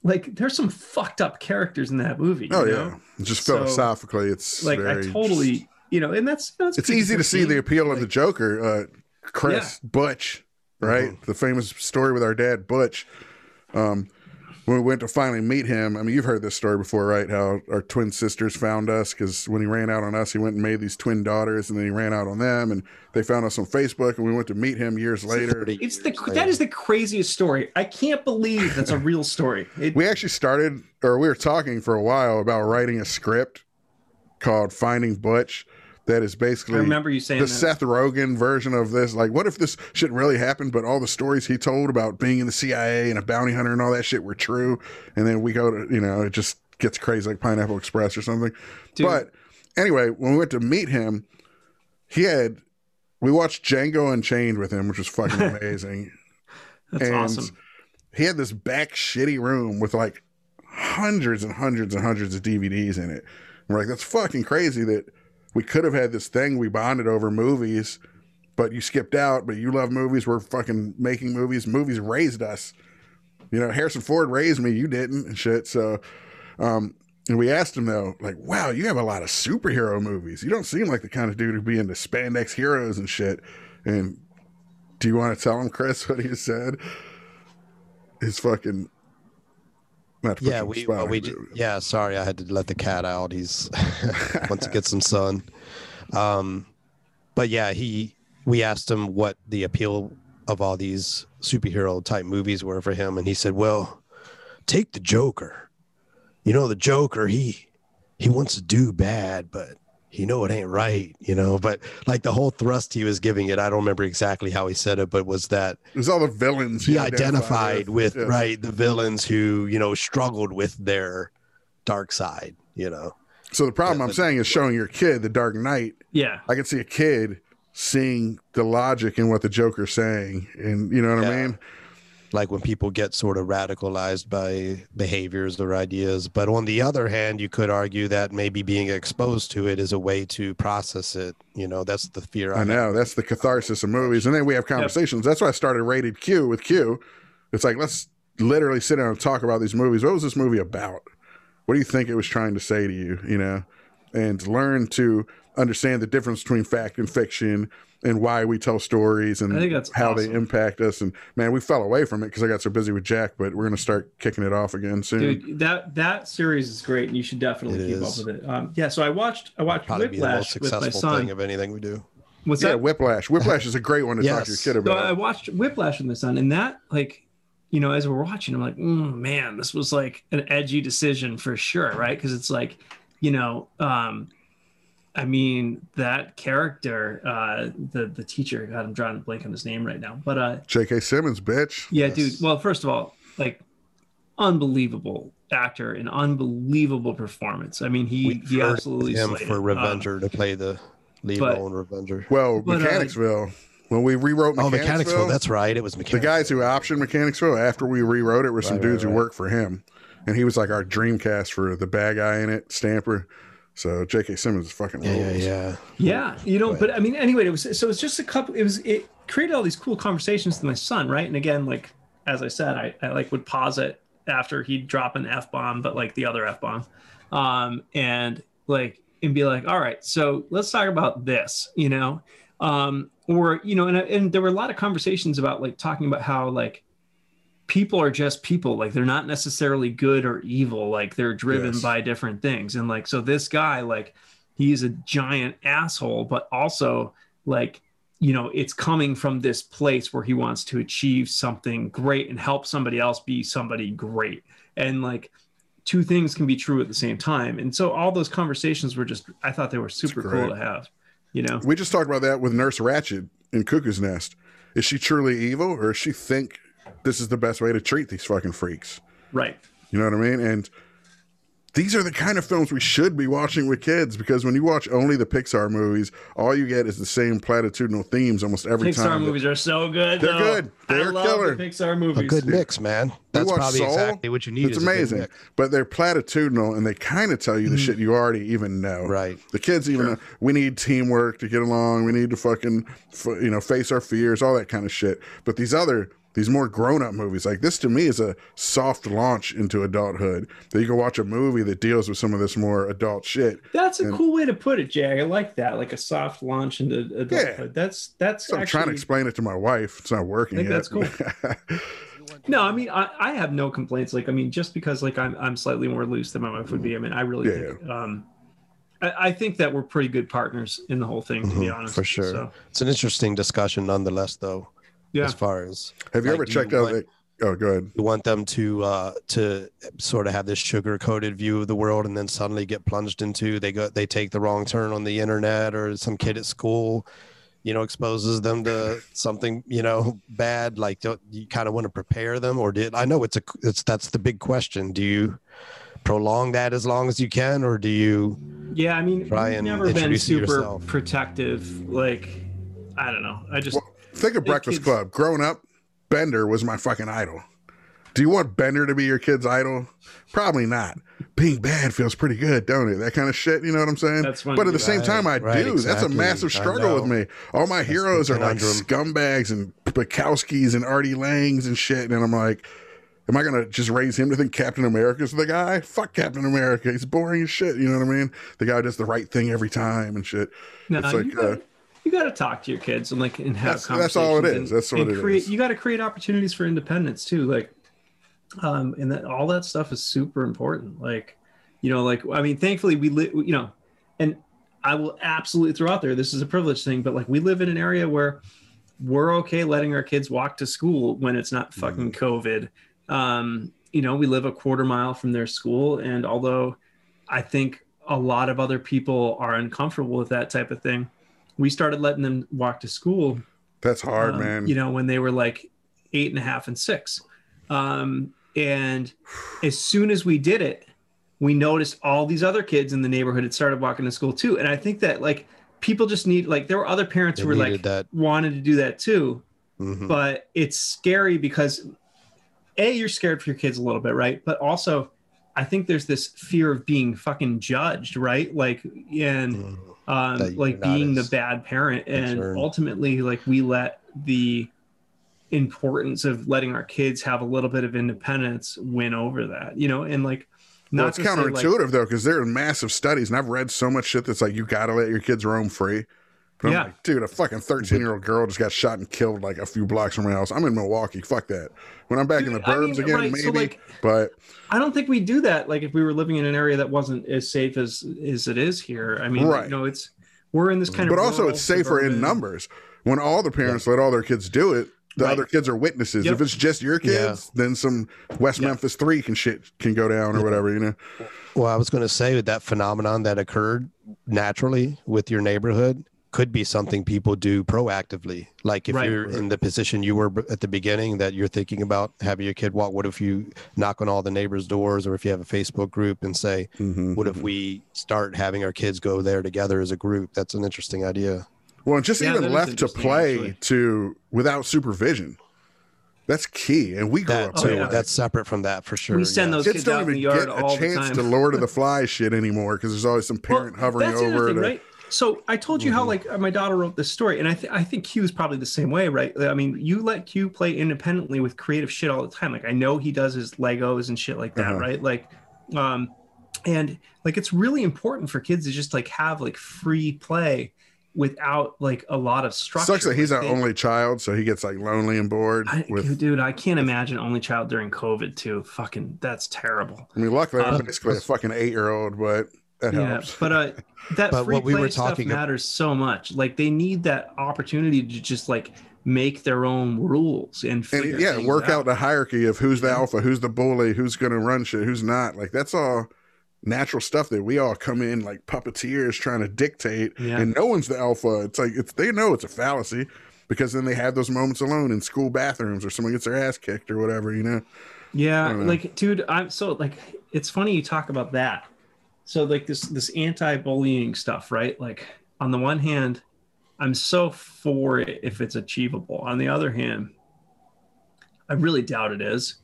like there's some fucked up characters in that movie. Oh yeah, know? just So, philosophically, it's like very, I totally, you know, and that's, that's It's easy to see the appeal of the Joker, uh, Chris Butch, right? Mm-hmm. The famous story with our dad Butch. Um, when we went to finally meet him, I mean, you've heard this story before, right? How our twin sisters found us because when he ran out on us, he went and made these twin daughters, and then he ran out on them, and they found us on Facebook, and we went to meet him years later. It's the that is the craziest story. I can't believe that's a (laughs) real story. It, We actually started, or we were talking for a while about writing a script called Finding Butch. That is basically I remember you saying the that. Seth Rogen version of this. Like, what if this shit really happened, but all the stories he told about being in the CIA and a bounty hunter and all that shit were true? And then we go to, you know, it just gets crazy like Pineapple Express or something. Dude. But anyway, when we went to meet him, he had, we watched Django Unchained with him, which was fucking (laughs) amazing. That's and awesome. he had this back shitty room with like hundreds and hundreds and hundreds of DVDs in it. And we're like, that's fucking crazy that we could have had this thing we bonded over movies, but you skipped out, but you love movies. We're fucking making movies. Movies raised us. You know, Harrison Ford raised me, you didn't and shit. So, um, and we asked him though, like, wow, you have a lot of superhero movies. You don't seem like the kind of dude who'd be into spandex heroes and shit. And do you want to tell him, Chris, (laughs) what he said? His fucking. Yeah, you on the we well, we yeah. Sorry, I had to let the cat out. He's wants to get some sun. Um, but yeah, he we asked him what the appeal of all these superhero type movies were for him, and he said, "Well, take the Joker. You know, the Joker. He he wants to do bad, but you know it ain't right. You know, but like the whole thrust he was giving it, I don't remember exactly how he said it, but was that It was all the villains he identified with Yeah. right the villains who you know struggled with their dark side you know So the problem Yeah, I'm but- saying is showing your kid the Dark Knight. yeah. I can see a kid seeing the logic in what the Joker's saying, and you know what I mean. Like when people get sort of radicalized by behaviors or ideas but on the other hand you could argue that maybe being exposed to it is a way to process it you know that's the fear I have. know that's the catharsis of movies, and then we have conversations. That's why I started rated Q with Q. It's like let's literally sit down and talk about these movies. What was this movie about? What do you think it was trying to say to you? You know, and learn to understand the difference between fact and fiction and why we tell stories and I think that's how they impact us. And man, we fell away from it because I got so busy with Jack, but we're gonna start kicking it off again soon. Dude, that that series is great, and you should definitely It keep is. up with it. Um, yeah, so I watched I watched Probably be the most Whiplash with my successful son. thing of anything we do. What's yeah, that? Whiplash. Whiplash is a great one to talk to your Yes. kid So about. I watched Whiplash with my son, and that like, you know, as we're watching, I'm like, mm, man, this was like an edgy decision for sure, right? Because it's like, you know, um, I mean, that character, uh, the the teacher, God, I'm drawing a blank on his name right now, but uh, J.K. Simmons, bitch. yeah, Yes. dude. Well, first of all, like, unbelievable actor and unbelievable performance. I mean, he We he heard absolutely him slayed for it. Um, Revenger to play the lead but- role in Revenger. Well, But, uh, Mechanicsville. when we rewrote Oh, Mechanicsville, Mechanicsville. That's right. It was Mechanicsville. the guys who optioned Mechanicsville after we rewrote it were some Right, dudes right, who worked for him, and he was like our dream cast for the bad guy in it, Stamper. So J.K. Simmons is fucking Yeah, yeah, rules. yeah. Yeah, you know, Right. but I mean, anyway, it was so it's just a couple. It was it created all these cool conversations with my son, right? And again, like as I said, I, I like would pause it after he'd drop an f bomb, but like the other f bomb, um, and like and be like, all right, so let's talk about this, you know, um, or you know, and and there were a lot of conversations about like talking about how like people are just people. Like they're not necessarily good or evil. Like they're driven Yes. by different things. And like so this guy like he's a giant asshole but also like you know it's coming from this place where he wants to achieve something great and help somebody else be somebody great. And like two things can be true at the same time. And so all those conversations were just i thought they were super cool to have you know? We just talked about that with Nurse Ratched in Cuckoo's Nest. Is she truly evil, or does she think this is the best way to treat these fucking freaks? right You know what I mean? And these are the kind of films we should be watching with kids because when you watch only the Pixar movies, all you get is the same platitudinal themes almost every pixar time. Pixar movies are so good They're though. good. They're i love killer. the pixar movies. A good mix, man. That's watch probably Soul, exactly what you need. It's is amazing, but they're platitudinal and they kind of tell you the mm. shit you already even know. Right. The kids even know, we need teamwork to get along. We need to fucking you know face our fears, all that kind of shit. But these other these more grown up movies like this to me is a soft launch into adulthood. That you can watch a movie that deals with some of this more adult shit. That's a And- cool way to put it, Jag. I like that, like a soft launch into adulthood. Yeah. That's that's So I'm trying to explain it to my wife. It's not working I think yet. that's cool. (laughs) No, I mean, I, I have no complaints. Like, I mean, just because like I'm I'm slightly more loose than my wife would be. I mean, I really Yeah, think um, I, I think that we're pretty good partners in the whole thing, to be Mhm, honest. for sure. So, It's an interesting discussion, nonetheless, though. Yeah. As far as Have you Like, ever checked you out want- that? Oh, go ahead. you want them to uh, to sort of have this sugar coated view of the world, and then suddenly get plunged into they go they take the wrong turn on the internet, or some kid at school, you know, exposes them to (laughs) something you know bad. Like don't, you kind of want to prepare them, or did I know it's a it's that's the big question. Do you prolong that as long as you can, or do you? Yeah, I mean, Try we've and never been super yourself. protective. Like, I don't know. I just Well, think of Breakfast kids. Club. Growing up, Bender was my fucking idol. Do you want Bender to be your kid's idol? Probably not. Being bad feels pretty good, don't it? That kind of shit. You know what I'm saying? That's. But at the same Right, time, I right, do. That's a massive struggle with me. All my the heroes are like scumbags and Bukowskis and Artie Langs and shit. And I'm like, am I gonna just raise him to think Captain America's the guy? Fuck Captain America. He's boring as shit. You know what I mean? The guy does the right thing every time and shit. No, It's like, gotta, uh, you gotta talk to your kids and like and have That's- that's all it conversations is. and- That's what it create, is. You got to create opportunities for independence too, like, um, and that all that stuff is super important. Like, you know, like I mean, thankfully we live, you know, and I will absolutely throw out there this is a privilege thing, but like we live in an area where we're okay letting our kids walk to school when it's not fucking COVID. Um, you know, we live a quarter mile from their school, and although I think a lot of other people are uncomfortable with that type of thing, we started letting them walk to school. That's hard, um, man. You know, when they were like eight and a half and six. Um, and as soon as we did it, we noticed all these other kids in the neighborhood had started walking to school too. And I think that like people just need like there were other parents They who were like that. wanted to do that too Mhm. but it's scary because a you're scared for your kids a little bit right but also i think there's this fear of being fucking judged right like and Mhm. Um like being the bad parent and concerned. ultimately like we let the importance of letting our kids have a little bit of independence win over that you know and like Not well, it's to say, like- counterintuitive though, because there are massive studies, and I've read so much shit that's like you got to let your kids roam free. But I'm Yeah. like, dude, a fucking 13 year old girl just got shot and killed like a few blocks from my house. I'm in Milwaukee. Fuck that. When I'm back in the Dude, I burbs mean, again, right, maybe. so, like- but I don't think we do that. Like if we were living in an area that wasn't as safe as as it is here. I mean, Right. you know, it's we're in this kind but of. But also it's safer in numbers. When all the parents let all their kids do it, the Right. other kids are witnesses. Yep. If it's just your kids, then some West Yeah. Memphis three can shit can go down or whatever, you know. Well, I was going to say that that phenomenon that occurred naturally with your neighborhood could be something people do proactively. Like if Right. you're in the position you were at the beginning that you're thinking about having your kid walk, what if you knock on all the neighbors' doors or if you have a Facebook group and say, Mhm. what if we start having our kids go there together as a group? That's an interesting idea. Well, and just Yeah, even left to play actually. to without supervision. That's key. And we grew That up Oh, too. doing yeah. That's separate from that for sure. We send yeah. those Kids kids don't out in the even yard get all a the chance time. to Lord of the Flies shit anymore because there's always some parent Well, hovering that's over. thing, right? So I told you how Mm-hmm. like my daughter wrote this story, and I th- I think Q is probably the same way, right? I mean, you let Q play independently with creative shit all the time. Like I know he does his Legos and shit like that, Uh-huh. right? Like, um, and like it's really important for kids to just like have like free play without like a lot of structure. Sucks that he's Like, our they- only child, so he gets like lonely and bored. I, with, dude, I can't imagine only child during COVID too. Fucking, that's terrible. I mean, luckily I'm Uh, basically a fucking eight year old, but that yeah helps. but uh (laughs) that But free what we play were stuff talking ab- matters so much like they need that opportunity to just like make their own rules and, and yeah, work out the hierarchy of who's the alpha, who's the bully, who's going to run shit, who's not. Like that's all natural stuff that we all come in like puppeteers trying to dictate, Yeah. and no one's the alpha. It's like it's they know it's a fallacy because then they have those moments alone in school bathrooms or someone gets their ass kicked or whatever, you know. yeah know. like dude i'm so like it's funny you talk about that so like this this anti-bullying stuff right like on the one hand i'm so for it if it's achievable on the other hand i really doubt it is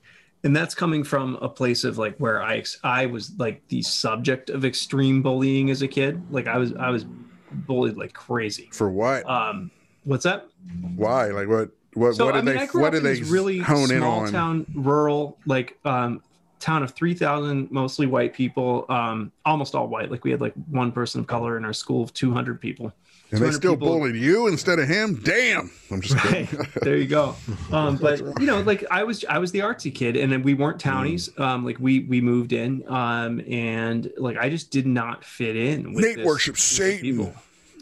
and that's coming from a place of like where i i was like the subject of extreme bullying as a kid like i was i was bullied like crazy For what? um what's that Why? Like what? What? so what I did mean, they? I What did they really hone in small on? town, rural, like um, town of three thousand, mostly white people, um, almost all white. Like we had like one person of color in our school of two hundred people. and they 200 still people- bullied you instead of him. Damn! I'm just Right kidding. (laughs) there, you go. (laughs) Um, but you know, like I was, I was the artsy kid, and then we weren't townies. Mm. Um, like we we moved in, um, and like I just did not fit in. With Nate this- worships Satan. people.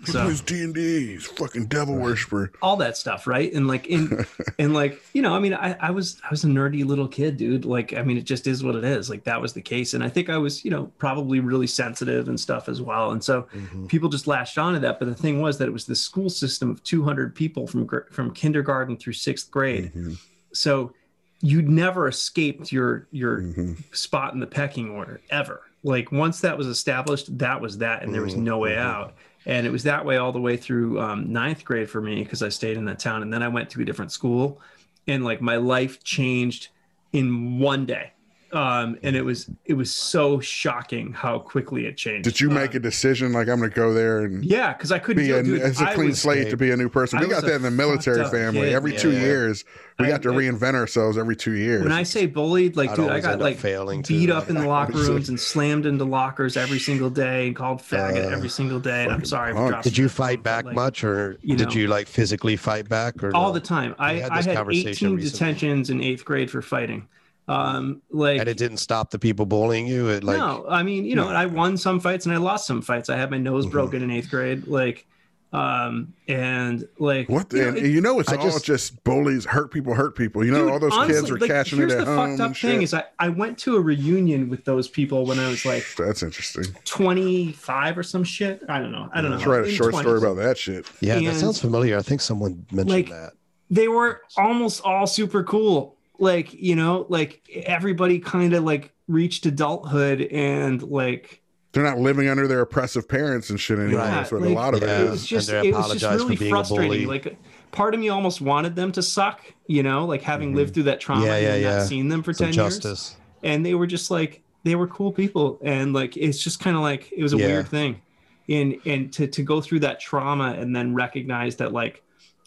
He So- plays D and D. He's fucking devil worshiper. all that stuff right and like in (laughs) and like you know i mean I, I was i was a nerdy little kid dude like i mean it just is what it is like that was the case and i think i was you know probably really sensitive and stuff as well and so Mhm. people just latched onto that but the thing was that it was the school system of 200 people from from kindergarten through sixth grade Mhm, so you'd never escaped your your mhm. spot in the pecking order ever. Like once that was established, that was that, and there was no way Mhm. out. And it was that way all the way through um, ninth grade for me because I stayed in that town, and then I went to a different school, and like my life changed in one day. Um, and it was it was so shocking how quickly it changed. Did you Uh, make a decision like I'm going to go there and Yeah, because I couldn't be do a, it. Dude, as a I clean was- slate to be a new person? I We got that in the military family. kid, every yeah, two yeah. years, we I- got to I- reinvent ourselves every two years. When I say bullied, like I'd dude, I got like failing too. beat up in the locker (laughs) rooms and slammed into lockers every single day and called faggot Uh, every single day. And I'm sorry for punk. dropping Did you fight back like, much, or you did you like physically fight back, or all no? the time? I, had I had 18 recently. detentions in eighth grade for fighting. Um, like and it didn't stop the people bullying you. It like no, I mean, you know, No. I won some fights and I lost some fights. I had my nose Mhm. broken in eighth grade, like, um, and like what? you know, it- you know, it's I all just- just, bullies, hurt people, hurt people. You know, Dude, all those honestly, kids are like, catching here's it at the home fucked up thing shit. is I, I went to a reunion with those people when I was like That's interesting. 25 or some shit. I don't know. I don't know. Let's write a In short story about that shit. yeah, that sounds familiar. I think someone mentioned Like, that. They were almost all super cool. Like, you know, like everybody kind of like reached adulthood and like They're not living under their oppressive parents and shit anymore. Right. That's what like, a lot of Yeah. it it was just it was just really frustrating. Like part of me almost wanted them to suck, you know, like having mm-hmm. lived through that trauma Yeah, yeah, and yeah. not seen them for Some 10 years. and they were just like they were cool people and like it's just kind of like it was a Yeah. weird thing and and to to go through that trauma and then recognize that like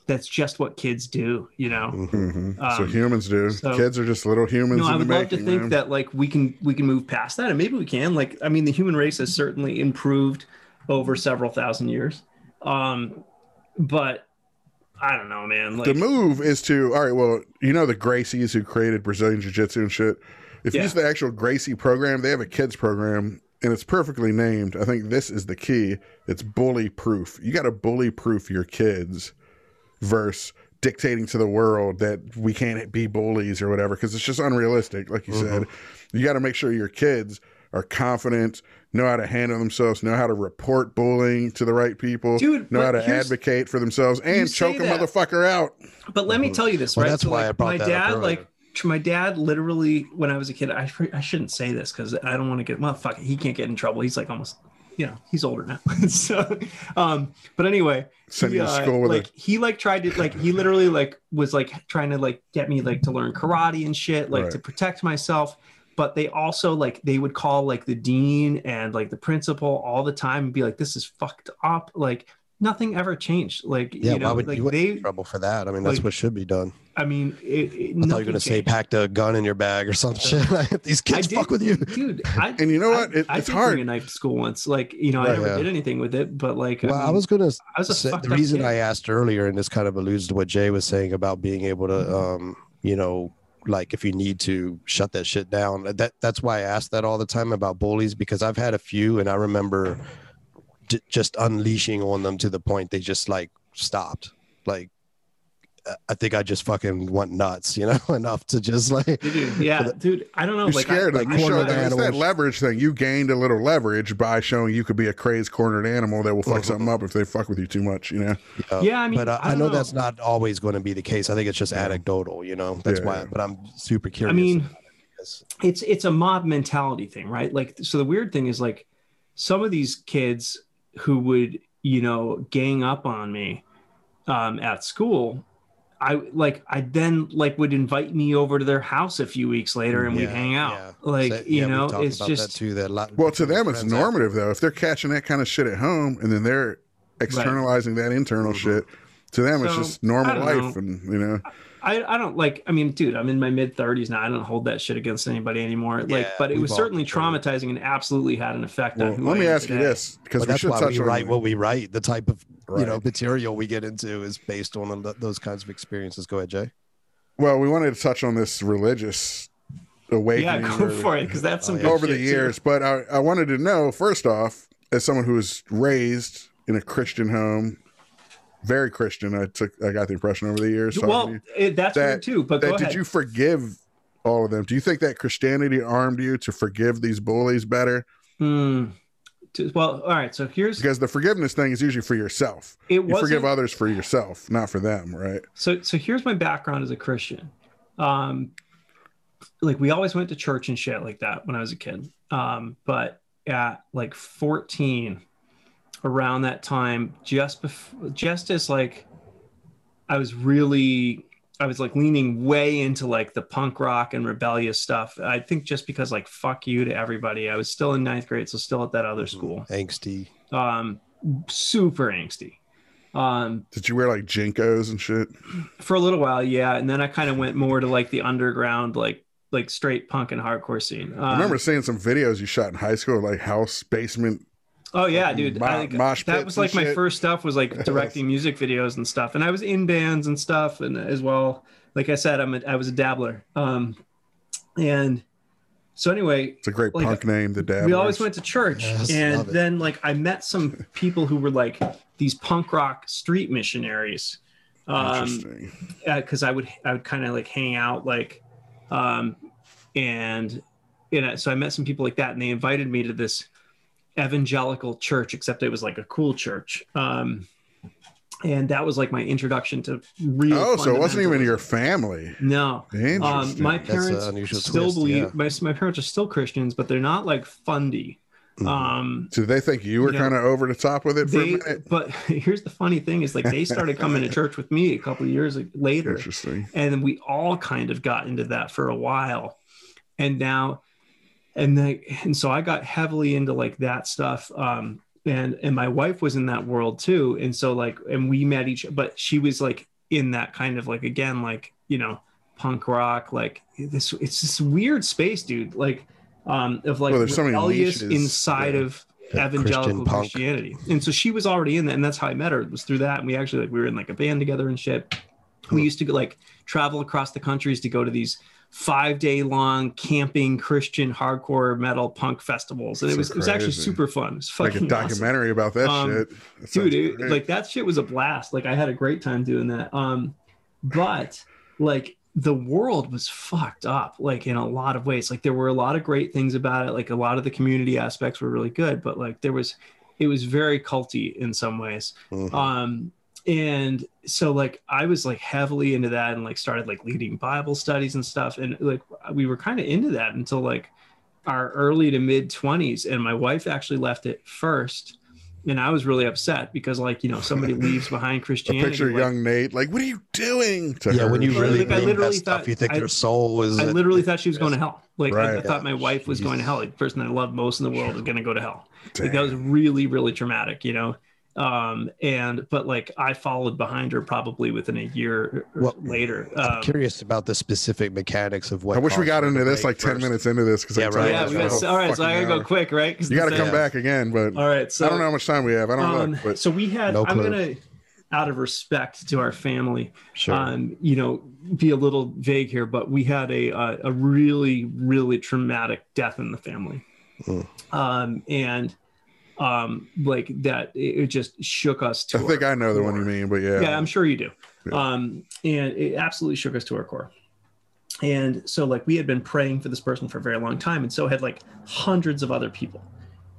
that's just what kids do, you know. Mhm. so Um, humans do. so- Kids are just little humans. No, I in would love to think that like we can we can move past that, and maybe we can. Like, I mean, the human race has certainly improved over several thousand years, um, but I don't know, man. Like, the move is to all right. Well, you know the Gracies who created Brazilian Jiu Jitsu and shit. If you use the actual Gracie program, they have a kids program and it's perfectly named. I think this is the key. It's bully proof. You got to bully proof your kids versus dictating to the world that we can't be bullies or whatever because it's just unrealistic. Like you said, Mm-hmm. you got to make sure your kids are confident, know how to handle themselves, know how to report bullying to the right people, Dude, know how to advocate for themselves, and say choke a that. motherfucker out. but let me tell you this, Well, right? that's So, why like, I brought my that dad, earlier. like, my dad, literally, when I was a kid, I I shouldn't say this because I don't want to get well, fuck, it, he can't get in trouble. He's like almost, you know, he's older now. (laughs) so, um, but anyway, Send he, uh, like he like tried to like he literally like was like trying to like get me like to learn karate and shit like Right. to protect myself but they also like they would call like the dean and like the principal all the time and be like this is fucked up like nothing ever changed like Yeah, you know why would like you they in trouble for that? I mean, that's like, what should be done. i mean it, it, I thought you were gonna say packed a gun in your bag or some shit. (laughs) Like, These kids did- fuck with you. dude (laughs) I, And you know I- what? It- I, it's did hard. bring a knife to school once like you know i Right, never yeah. did anything with it but like Well, I mean, was gonna I was a say, the reason kid. I asked earlier, and this kind of alludes to what Jay was saying about being able to, um, you know, like if you need to shut that shit down. That that's why I ask that all the time about bullies because I've had a few, and I remember j- just unleashing on them to the point they just like stopped. Like, I- I think I just fucking went nuts, you know, (laughs) enough to just like. dude, yeah dude i don't know You like scared I, them. I You cornered showed them. It's that leverage thing. You gained a little leverage by showing you could be a crazed cornered animal that will fuck Mhm. something up if they fuck with you too much. You know. uh, Yeah, I mean, but uh, I I, don't know, know. that's not always going to be the case. I think it's just Yeah. anecdotal, you know. That's Yeah, why. yeah. But I'm super curious. I mean, about it's it's a mob mentality thing, right? Like, so the weird thing is like some of these kids who would you know gang up on me um, at school. I like I then like would invite me over to their house a few weeks later and we'd hang out. yeah. Like So- you yeah, know, it's about that just too. That lot, Well, to them, it's friends normative though. If they're catching that kind of shit at home and then they're externalizing that internal Mhm. shit, to them it's just normal life, know. and you know. I, I don't like I mean, dude, I'm in my mid 30s now. I don't hold that shit against anybody anymore. like, but it was certainly been through it. traumatizing and absolutely had an effect Well, on who let I me am ask you this because that's why we on write what we write. The type of you know material we get into is based on th- those kinds of experiences. Go ahead, Jay. Well, we wanted to touch on this religious awakening. Yeah, go or- for it because that's oh, some Oh, yeah. good over the shit, too. years. But I, I wanted to know first off, as someone who was raised in a Christian home, very Christian, I took I got the impression over the years. Well, it, that's that- too. But that did you forgive all of them? Do you think that Christianity armed you to forgive these bullies better? Hmm. Well, all right. So here's Because the forgiveness thing is usually for yourself. it You forgive others for yourself, not for them, right? so so here's my background as a Christian. Um, like we always went to church and shit like that when I was a kid. Um, but at like 14, around that time, just before, just as like I was really, I was like leaning way into like the punk rock and rebellious stuff. I think just because like fuck you to everybody. I was still in ninth grade, so still at that other school. Angsty. Um, super angsty. Um, Did you wear like JNCOs and shit? for a little while yeah and then i kind of went more to like the underground like like straight punk and hardcore scene um, I remember seeing some videos you shot in high school, like house basement. Oh yeah dude mo- I, like, mosh that was like my shit. first stuff was like (laughs) directing music videos and stuff and i was in bands and stuff and as well like i said i'm a, i was a dabbler um and so anyway It's a great Like, punk name, the dad. we always went to church Yes, and then like i met some people who were like these punk rock street missionaries um Interesting. because I would I would kind of like hang out like, um, and you know, so I met some people like that, and they invited me to this evangelical church, except it was like a cool church. Um, and that was like my introduction to real. Oh, so it wasn't even fundamentalism. your family. No, um, my parents still twist, believe yeah. my my parents are still Christians, but they're not like fundy. Mhm. Um, Did they think you were You know, kind of over the top with it for they, a minute? but (laughs) here's the funny thing is like they started coming to church with me a couple of years later Interesting. and we all kind of got into that for a while and now and then and so i got heavily into like that stuff um and and my wife was in that world too and so like and we met each but she was like in that kind of like again like you know punk rock like this it's this weird space dude like um of like Well, there's so many rebellious niches, inside yeah. of evangelical Christian punk. christianity and so she was already in that and that's how i met her It was through that and we actually like we were in like a band together and shit we used to like travel across the countries to go to these five day long camping christian hardcore metal punk festivals. And it So was it was actually super fun. It was like fucking a awesome. documentary about that Um, shit. That dude it, like that shit was a blast. Like i had a great time doing that. Um but like the world was fucked up like in a lot of ways. Like there were a lot of great things about it. Like a lot of the community aspects were really good but like there was it was very culty in some ways. Mhm. um and so like i was like heavily into that and like started like leading bible studies and stuff and like we were kind of into that until like our early to mid 20s and my wife actually left it first and i was really upset because like you know somebody (laughs) leaves behind a christianity picture of like, young Nate, like, what are you doing? To yeah, her? when you really like, I literally that stuff, thought- you think I- their soul was. I literally thought she was going to hell. Like I, I Right. thought my wife was going to hell. Like the person I love most in the world is going to go to hell. Like that was really, really traumatic, you know. Um, and but like I followed behind her probably within a year or Well, later. I'm Um, curious about the specific mechanics of what. I wish we got into this break like 10 first. minutes into this because Yeah, right. yeah, we got, all right. So I gotta go quick, right? 'Cause You got to come Yeah. back again, but All right. So I don't know how much time we have. I don't um, look, but so we had. No I'm gonna, out of respect to our family, Sure. um, you know, be a little vague here, but we had a a, a really really traumatic death in the family, Mm. um, and um, like that it, just shook us to. I think I know the one you mean. But yeah, Yeah, I'm sure you do. Yeah. Um, and it absolutely shook us to our core. And so, like, we had been praying for this person for a very long time, and so had like hundreds of other people.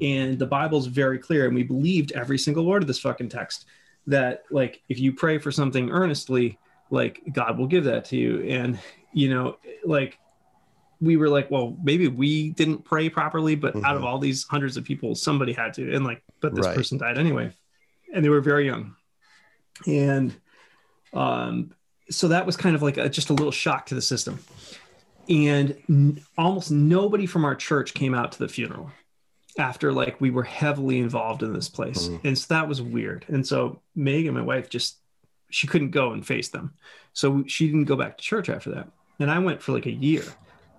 And the Bible's very clear, and we believed every single word of this fucking text that, like, if you pray for something earnestly, like, God will give that to you. And, you know, like, we were like, well, maybe we didn't pray properly, but out of Mhm. all these hundreds of people, somebody had to. And, like, but this Right. person died anyway. And they were very young. And, um, so that was kind of like a, just a little shock to the system. And n- almost nobody from our church came out to the funeral after like we were heavily involved in this place. Mhm. And so that was weird. And so Meg and my wife just, she couldn't go and face them. So she didn't go back to church after that. And I went for like a year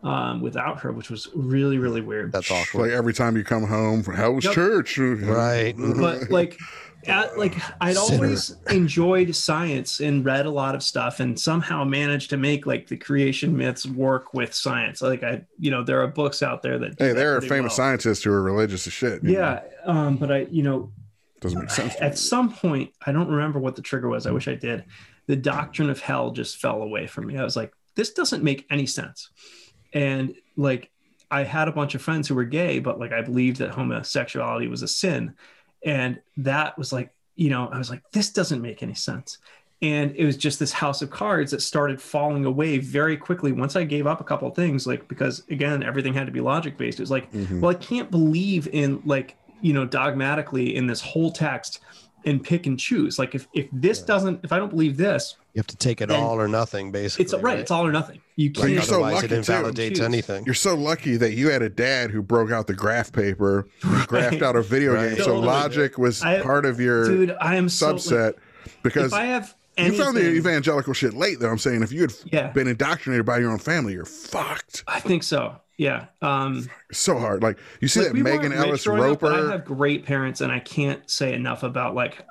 um, without her, which was really, really weird. That's awful. like every time you come home, how was Yep. church? Right. (laughs) but like at, like I'd Sinner. always enjoyed science and read a lot of stuff and somehow managed to make like the creation myths work with science. Like I, you know, there are books out there that hey, there are famous well. scientists who are religious as shit. Yeah, um, but I, you know, doesn't make sense. at me. some point, I don't remember what the trigger was. I wish I did. The doctrine of hell just fell away from me. I was like, this doesn't make any sense. And like, I had a bunch of friends who were gay, but like, I believed that homosexuality was a sin. And that was like, you know, I was like, this doesn't make any sense. And it was just this house of cards that started falling away very quickly once I gave up a couple of things, like, because again, everything had to be logic based. It was like, Mhm. well, I can't believe in like, you know, dogmatically in this whole text and pick and choose. Like if if this Yeah. doesn't, if I don't believe this, You have to take it all or nothing, basically. it's right. It's all or nothing. You Like, you're can't. so Otherwise, lucky, it invalidates anything. You're so lucky that you had a dad who broke out the graph paper, (laughs) graphed out a video Right. game. So Totally. logic was I- part of your dude, I am so. like, subset because if I have you anything, found the evangelical shit late. Though I'm saying, if you had yeah, been indoctrinated by your own family, you're fucked. I think so. Yeah. Um, so hard. Like you see like, that we Megan Ellis growing up, Roper. I have great parents, and I can't say enough about like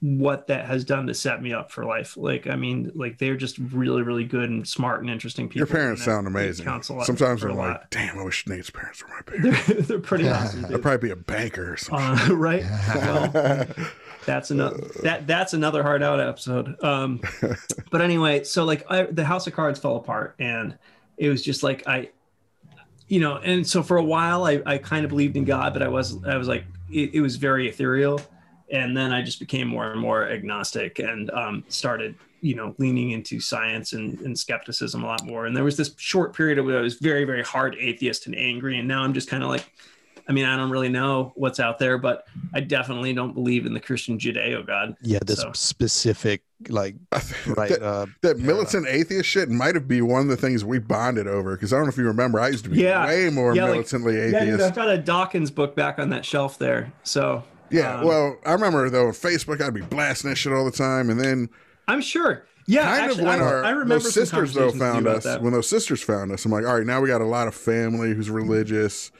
what that has done to set me up for life. Like, I mean, like they're just really, really good and smart and interesting people. your parents sound amazing. counts a lot Sometimes I'm like, lot. damn, I wish Nate's parents were my (laughs) parents. they're, they're pretty awesome. (laughs) They'd probably be a banker or something. Uh, (laughs) right? Well, that's another that that's another hard out episode. Um, but anyway, so like I, the House of Cards fell apart, and it was just like I, you know, and so for a while I I kind of believed in God, but I was I was like it, it was very ethereal, and then I just became more and more agnostic and um, started you know leaning into science and, and skepticism a lot more. And there was this short period where I was very very hard atheist and angry, and now I'm just kind of like. I mean, I don't really know what's out there, but I definitely don't believe in the Christian Judeo God. Yeah, this So- specific, like, (laughs) right. that, uh, that militant atheist shit might have been one of the things we bonded over because I don't know if you remember, I used to be Yeah. way more Yeah, like- militantly Yeah, atheist. I've got a Dawkins book back on that shelf there. So Yeah, um, well, I remember though, Facebook, I'd be blasting that shit all the time, and then I'm sure Yeah, kind actually, of when I, our I remember those sisters though conversations with you found us. that. When those sisters found us, I'm like, all right, now we got a lot of family who's religious,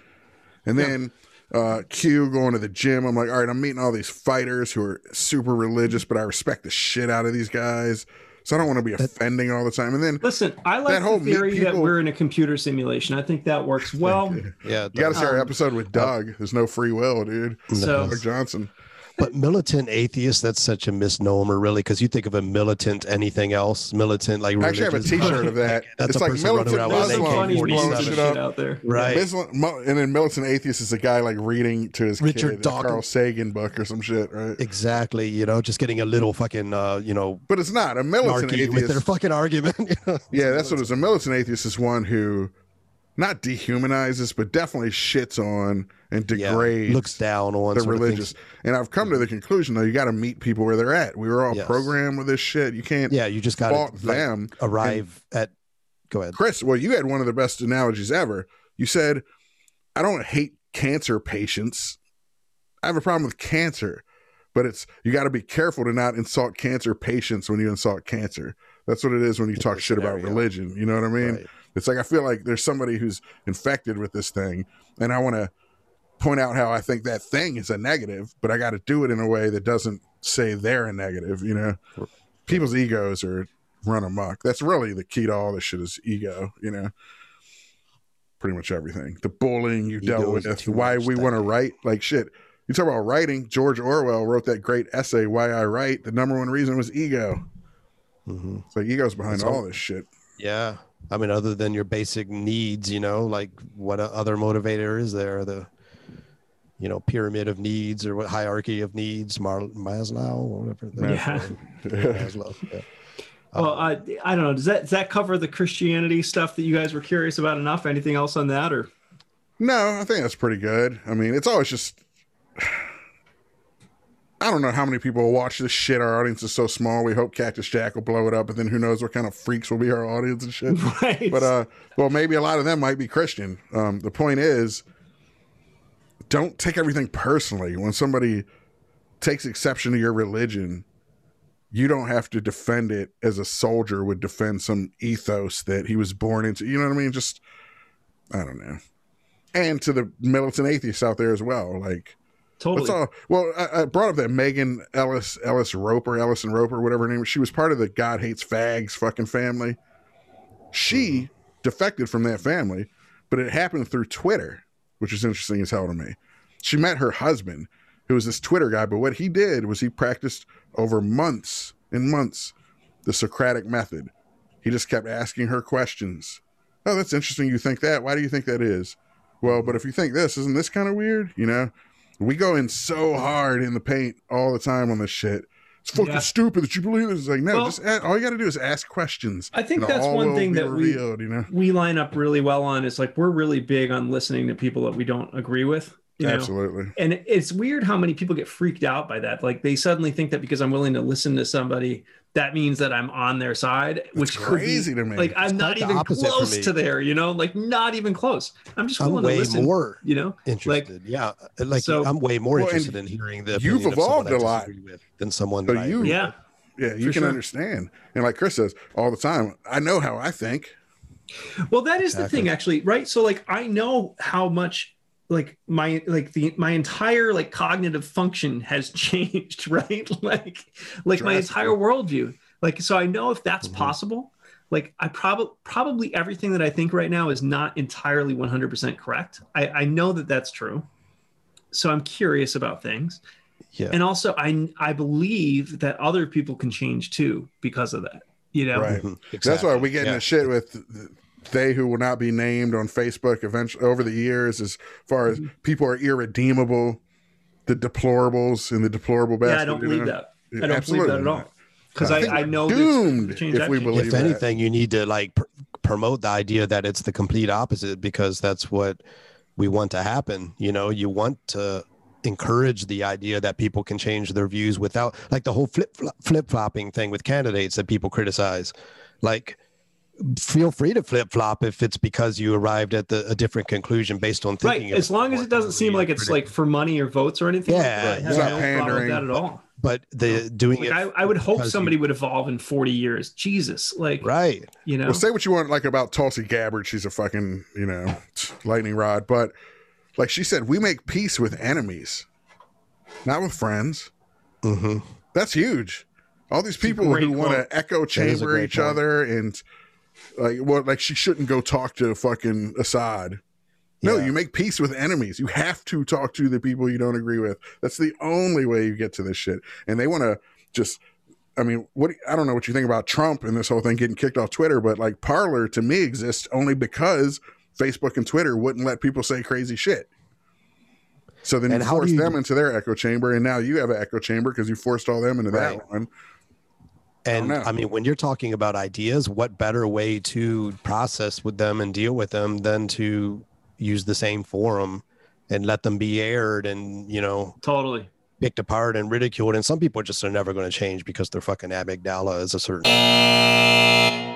and then uh, Q going to the gym. I'm like, all right, I'm meeting all these fighters who are super religious, but I respect the shit out of these guys, so I don't want to be offending all the time. And then Listen, I like That whole the meet theory that we're in a computer simulation. I think that works (laughs) well. Yeah, you got to see our Um, episode with Doug. There's no free will, dude. So Doug Johnson. But militant atheist, that's such a misnomer, really, because you think of a militant anything else, militant like I actually have a religious- T-shirt of that. That's it's a like person running militant around there's with an funny who's AK-47. shit up. out there. Right. Muslim, mu- and then militant atheist is a guy like reading to his Richard kid Dawkins. Carl Sagan book or some shit, right? Exactly, you know, just getting a little fucking, uh, you know, But it's not a militant narky with their fucking argument. (laughs) you know? Yeah, that's what it is. A militant atheist is one who not dehumanizes, but definitely shits on and Yeah, degrades looks down on the religious. And I've come to the conclusion though, you got to meet people where they're at. We were all Yes. programmed with this shit. You can't Yeah, you just got fault to like, them. arrive at. Go ahead. Chris, well, you had one of the best analogies ever. You said, I don't hate cancer patients. I have a problem with cancer, but it's you got to be careful to not insult cancer patients when you insult cancer. That's what it is when you talk shit about religion. You know what I mean? Right. It's like I feel like there's somebody who's infected with this thing, and I want to point out how I think that thing is a negative, but I got to do it in a way that doesn't say they're a negative. You know, people's egos are run amok. That's really the key to all this shit is ego. You know, pretty much everything. The bullying you Ego dealt with, why we want to write, like shit. You talk about writing. George Orwell wrote that great essay, "Why I Write." The number one reason was ego. hmm It's like ego's behind all all- this shit. Yeah, I mean, other than your basic needs, you know, like what other motivator is there? The, you know, pyramid of needs or what hierarchy of needs? Mar- Maslow, or whatever. the- Yeah. (laughs) Maslow. Yeah. Well, I I don't know. Does that does that cover the Christianity stuff that you guys were curious about enough? Anything else on that, or No, I think that's pretty good. I mean, it's always just. I don't know how many people will watch this shit. Our audience is so small. We hope Cactus Jack will blow it up, but then who knows what kind of freaks will be our audience and shit. (laughs) right? But uh, well, maybe a lot of them might be Christian. Um, the point is, don't take everything personally. When somebody takes exception to your religion, you don't have to defend it as a soldier would defend some ethos that he was born into. You know what I mean? Just I don't know. And to the militant atheists out there as well, like totally. All? Well, I, I brought up that Megan Ellis Ellis Roper, Ellison Roper, whatever her name. was. She was part of the God hates fags fucking family. She mm-hmm. defected from that family, but it happened through Twitter, which is interesting as hell to me. She met her husband, who was this Twitter guy, but what he did was he practiced over months and months the Socratic method. He just kept asking her questions. Oh, that's interesting. You think that? Why do you think that is? Well, but if you think this, isn't this kind of weird? You know, we go in so hard in the paint all the time on this shit. It's fucking Yeah. stupid that you believe this. It's like, no, Well- just a all you got to do is ask questions. I think that's one thing that we- you know, we line up really well on. Is like we're really big on listening to people that we don't agree with. You know? absolutely. and it's weird how many people get freaked out by that like they suddenly think that because i'm willing to listen to somebody that means that i'm on their side which could be- crazy to me. like i'm It's not even close to there you know like not even close i'm just I'm willing way to listen more you know interested. yeah, uh, like so- I'm way more Well, interested in hearing the. you've opinion of someone evolved I a lot. with than someone So that you- agree yeah Yeah, you For can sure. understand. And like Chris says all the time, I know how I think. well that is the thing actually right so like i know how much like my like the my entire like cognitive function has (laughs) changed right? (laughs) Like like my entire worldview. Like so i know if that's Mhm. possible like i probably probably everything that i think right now is not entirely 100% correct. I i know that that's true. So i'm curious about things. Yeah. and also i i believe that other people can change too because of that you know? Right. Mhm, That's why we get Yeah. into shit with they who will not be named on Facebook eventually over the years, as far as Mm-hmm. people are irredeemable, the deplorables and the deplorable yeah i don't you believe know? that i don't Absolutely believe that at all because I I, I, know doomed change if that we believe if that. anything, you need to like pr- promote the idea that it's the complete opposite because that's what we want to happen. You know, you want to encourage the idea that people can change their views without like the whole flip flip flopping thing with candidates that people criticize. Like, feel free to flip flop if it's because you arrived at the, a different conclusion based on thinking. right as long as it doesn't seem like it's like for money or votes or anything Yeah, like that. I have it's not no problem with that at all but the doing Like it I, I would hope because you- somebody would evolve in 40 years. Jesus, like right. you know, Well, say what you want, like about Tulsi Gabbard. She's a fucking, you know, (laughs) lightning rod. But like she said, we make peace with enemies, not with friends. hmm That's huge. All these people who want to echo chamber each point. other and like what, like she shouldn't go talk to fucking Assad. No, Yeah. you make peace with enemies. You have to talk to the people you don't agree with. That's the only way you get to this shit. And they want to just, I mean, what I don't know what you think about Trump and this whole thing getting kicked off Twitter, but like Parler to me exists only because Facebook and Twitter wouldn't let people say crazy shit. So then And you force you- them into their echo chamber, and now you have an echo chamber because you forced all them into Right. that one. Oh, and know. I mean, when you're talking about ideas, what better way to process with them and deal with them than to use the same forum and let them be aired and, you know, totally. picked apart and ridiculed. And some people just are never going to change because their fucking amygdala is a certain